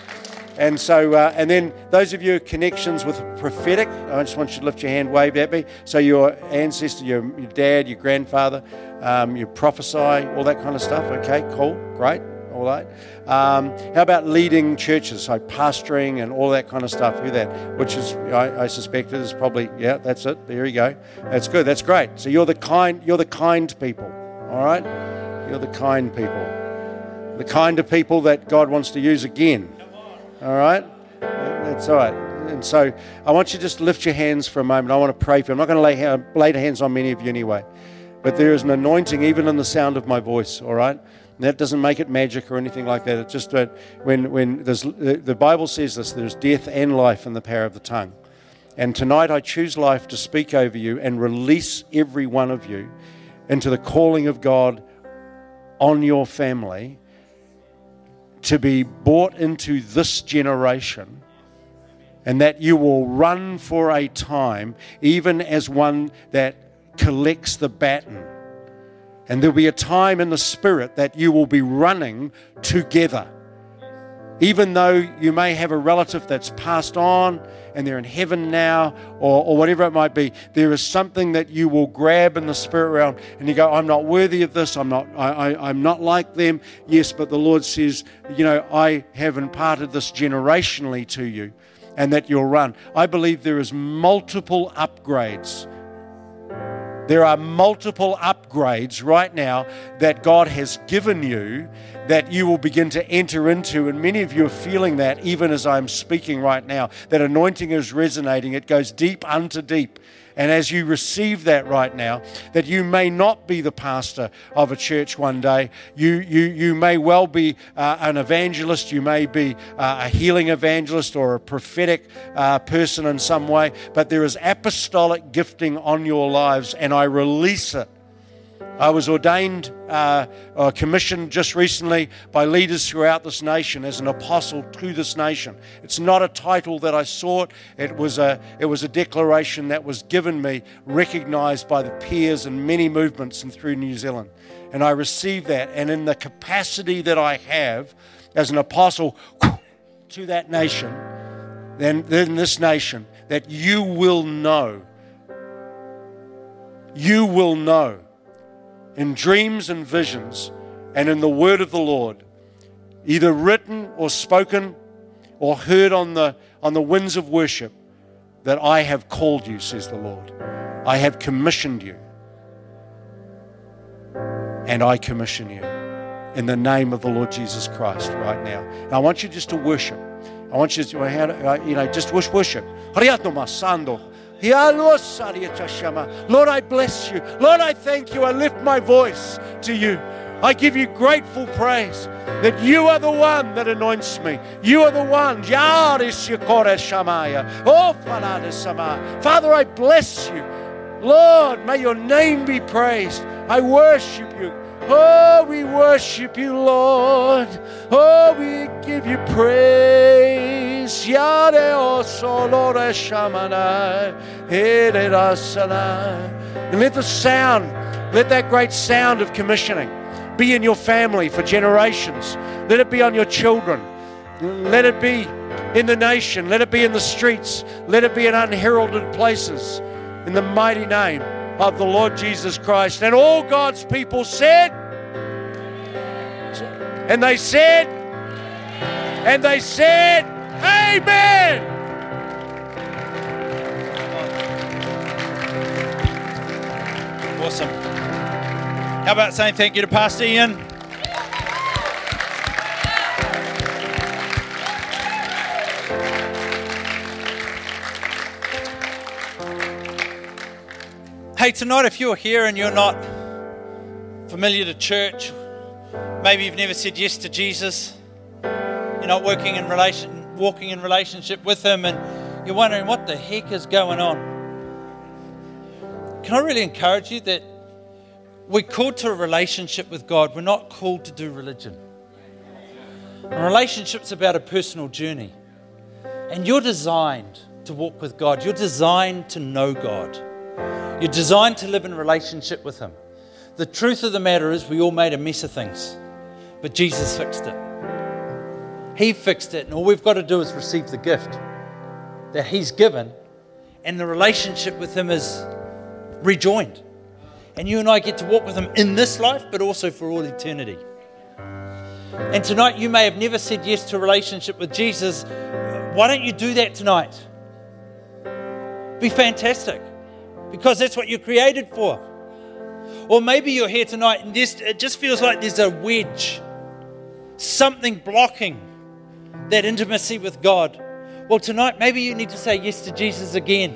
And so, uh, and then those of you connections with prophetic, I just want you to lift your hand, wave at me. So your ancestor, your, your dad, your grandfather, um, you prophesy, all that kind of stuff. Okay, cool, great, right. Um, how about leading churches, so pastoring and all that kind of stuff? Who that? Which is, I, I suspect, is probably yeah. That's it. There you go. That's good. That's great. So you're the kind, you're the kind people. All right, you're the kind people, the kind of people that God wants to use again. All right? That's all right. and so I want you to just lift your hands for a moment. I want to pray for you. I'm not going to lay, lay hands on many of you anyway. But there is an anointing even in the sound of my voice, all right? And that doesn't make it magic or anything like that. It's just that when, when there's, the, Bible says this there's death and life in the power of the tongue. And tonight I choose life to speak over you and release every one of you into the calling of God on your family to be brought into this generation and that you will run for a time, even as one that collects the baton. And there'll be a time in the spirit that you will be running together. Even though you may have a relative that's passed on and they're in heaven now, or, or whatever it might be, there is something that you will grab in the spirit realm and you go, I'm not worthy of this, I'm not, I, I, I'm not like them. Yes, but the Lord says, you know, I have imparted this generationally to you and that you'll run. I believe there is multiple upgrades. There are multiple upgrades right now that God has given you that you will begin to enter into. And many of you are feeling that even as I'm speaking right now. That anointing is resonating, it goes deep unto deep. And as you receive that right now, that you may not be the pastor of a church one day. You, you, you may well be uh, an evangelist. You may be uh, a healing evangelist or a prophetic uh, person in some way. But there is apostolic gifting on your lives, and I release it. I was ordained, uh, or commissioned just recently by leaders throughout this nation as an apostle to this nation. It's not a title that I sought. It was a, it was a declaration that was given me, recognized by the peers in many movements and through New Zealand. And I received that. And in the capacity that I have as an apostle to that nation, then, then this nation, that you will know, you will know in dreams and visions and in the word of the Lord, either written or spoken or heard on the, on the winds of worship, that I have called you, says the Lord. I have commissioned you. And I commission you in the name of the Lord Jesus Christ right now. And I want you just to worship. I want you to, you know, uh, just wish worship. Lord, I bless you. Lord, I thank you. I lift my voice to you. I give you grateful praise that you are the one that anoints me. You are the one. Oh, Father, I bless you. Lord, may your name be praised. I worship you. Oh, we worship you, Lord. Oh, we give you praise. Yare o solore shamana, And let the sound, let that great sound of commissioning be in your family for generations. Let it be on your children. Let it be in the nation. Let it be in the streets. Let it be in unheralded places. In the mighty name of the Lord Jesus Christ. And all God's people said, and they said, and they said, Amen. Awesome. How about saying thank you to Pastor Ian? Hey, tonight, if you're here and you're not familiar to church, maybe you've never said yes to Jesus, you're not working in relation, walking in relationship with Him, and you're wondering what the heck is going on. Can I really encourage you that we're called to a relationship with God, we're not called to do religion. A relationship's about a personal journey, and you're designed to walk with God, you're designed to know God. You're designed to live in relationship with Him. The truth of the matter is, we all made a mess of things, but Jesus fixed it. He fixed it, and all we've got to do is receive the gift that He's given, and the relationship with Him is rejoined. And you and I get to walk with Him in this life, but also for all eternity. And tonight, you may have never said yes to a relationship with Jesus. Why don't you do that tonight? Be fantastic because that's what you're created for. Or maybe you're here tonight and this, it just feels like there's a wedge, something blocking that intimacy with God. Well, tonight, maybe you need to say yes to Jesus again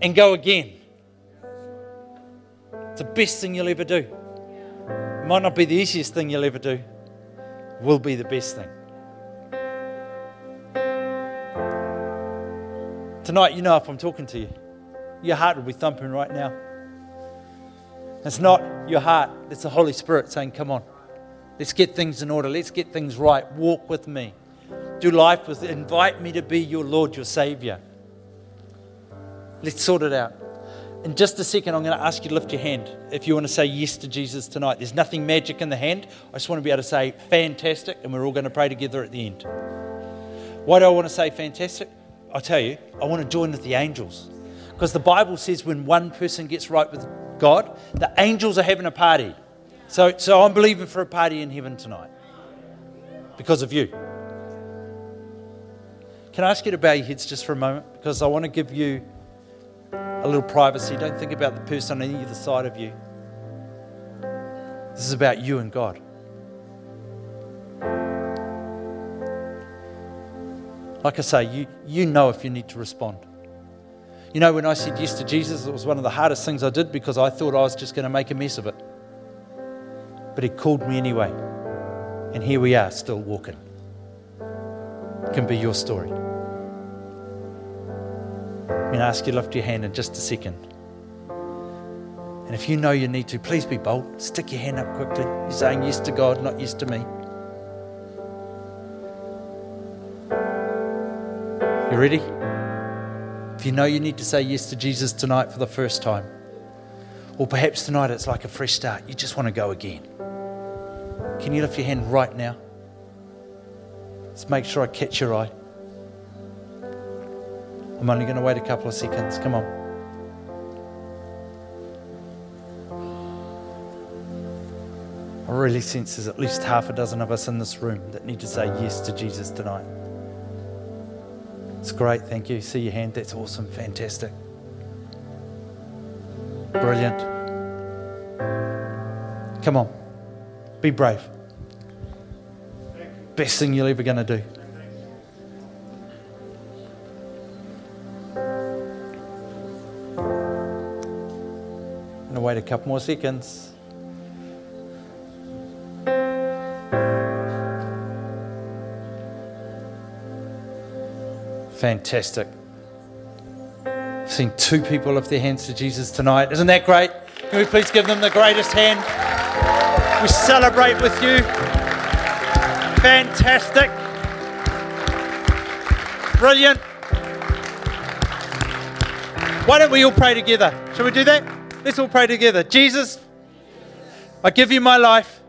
and go again. It's the best thing you'll ever do. It might not be the easiest thing you'll ever do, will be the best thing. Tonight, you know if I'm talking to you, your heart will be thumping right now. It's not your heart, it's the Holy Spirit saying, Come on, let's get things in order, let's get things right, walk with me, do life with, invite me to be your Lord, your Savior. Let's sort it out. In just a second, I'm going to ask you to lift your hand if you want to say yes to Jesus tonight. There's nothing magic in the hand. I just want to be able to say fantastic, and we're all going to pray together at the end. Why do I want to say fantastic? I'll tell you, I want to join with the angels. Because the Bible says when one person gets right with God, the angels are having a party. So, so I'm believing for a party in heaven tonight because of you. Can I ask you to bow your heads just for a moment? Because I want to give you a little privacy. Don't think about the person on either side of you. This is about you and God. Like I say, you, you know if you need to respond. You know, when I said yes to Jesus, it was one of the hardest things I did because I thought I was just going to make a mess of it. But He called me anyway. And here we are, still walking. It can be your story. I'm going to ask you to lift your hand in just a second. And if you know you need to, please be bold. Stick your hand up quickly. You're saying yes to God, not yes to me. You ready? If you know you need to say yes to Jesus tonight for the first time, or perhaps tonight it's like a fresh start, you just want to go again. Can you lift your hand right now? Let's make sure I catch your eye. I'm only going to wait a couple of seconds. Come on. I really sense there's at least half a dozen of us in this room that need to say yes to Jesus tonight. It's great, thank you. See your hand, that's awesome, fantastic. Brilliant. Come on, be brave. Best thing you're ever going to do. To wait a couple more seconds. Fantastic. I've seen two people lift their hands to Jesus tonight. Isn't that great? Can we please give them the greatest hand? We celebrate with you. Fantastic. Brilliant. Why don't we all pray together? Shall we do that? Let's all pray together. Jesus, I give you my life.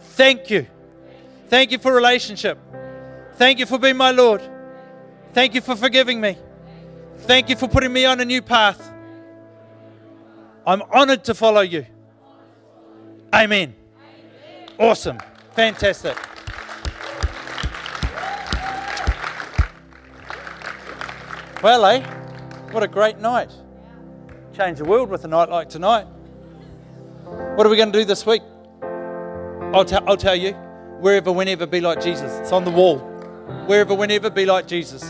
Thank you. Thank you for relationship. Thank you for being my Lord. Thank you for forgiving me. Thank you for putting me on a new path. I'm honored to follow you. Amen. Awesome. Fantastic. Well, eh? What a great night. Change the world with a night like tonight. What are we going to do this week? I'll, tell I'll tell you. Wherever, whenever, be like Jesus. It's on the wall. Wherever, whenever, be like Jesus.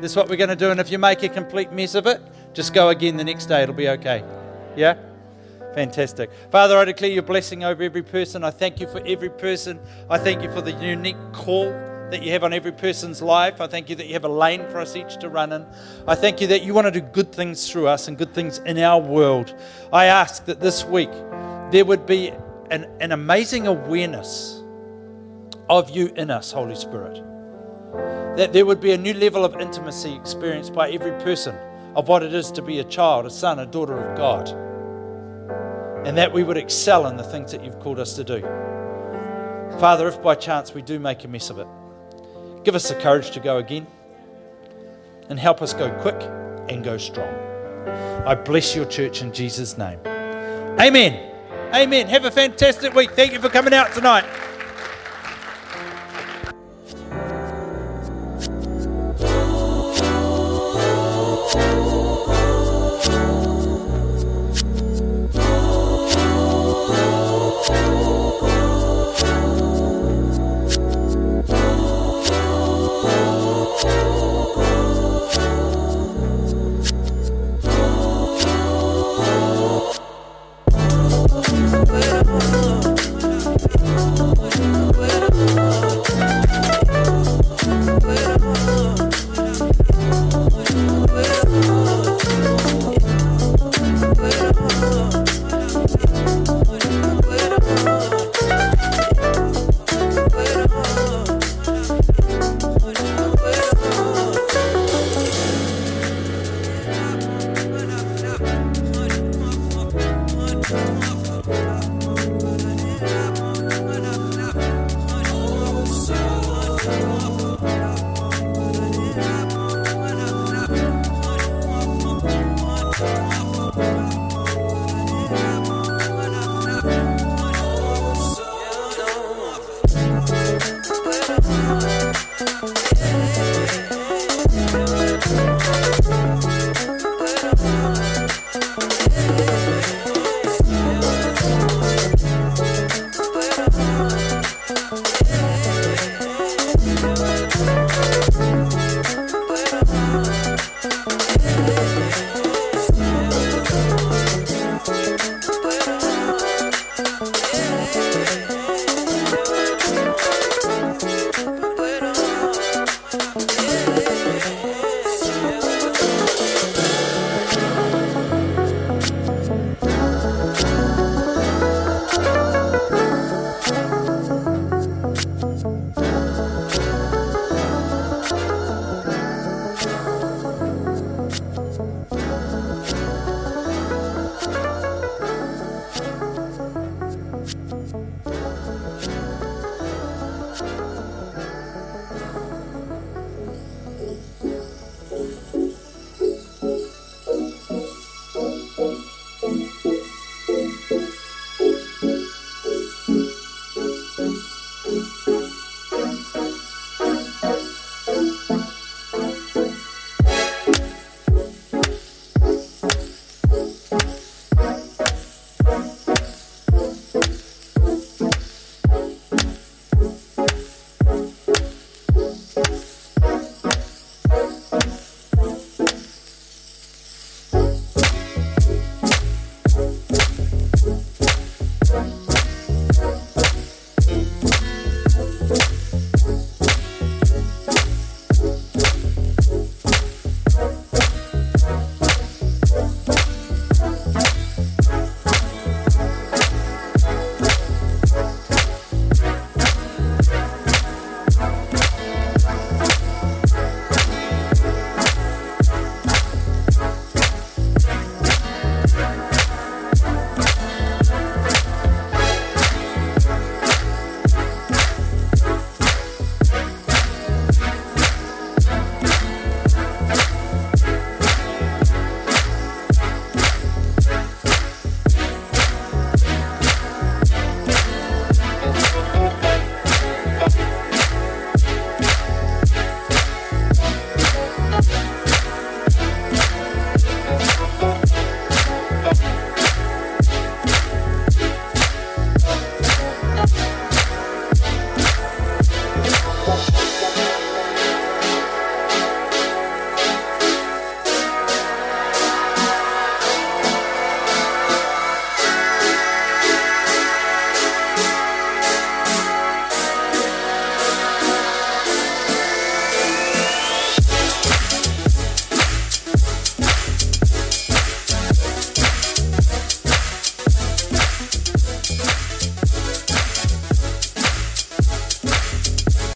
This is what we're going to do. And if you make a complete mess of it, just go again the next day. It'll be okay. Yeah? Fantastic. Father, I declare your blessing over every person. I thank you for every person. I thank you for the unique call that you have on every person's life. I thank you that you have a lane for us each to run in. I thank you that you want to do good things through us and good things in our world. I ask that this week there would be an, an amazing awareness of you in us, Holy Spirit. That there would be a new level of intimacy experienced by every person of what it is to be a child, a son, a daughter of God. And that we would excel in the things that you've called us to do. Father, if by chance we do make a mess of it, give us the courage to go again and help us go quick and go strong. I bless your church in Jesus' name. Amen. Amen. Have a fantastic week. Thank you for coming out tonight.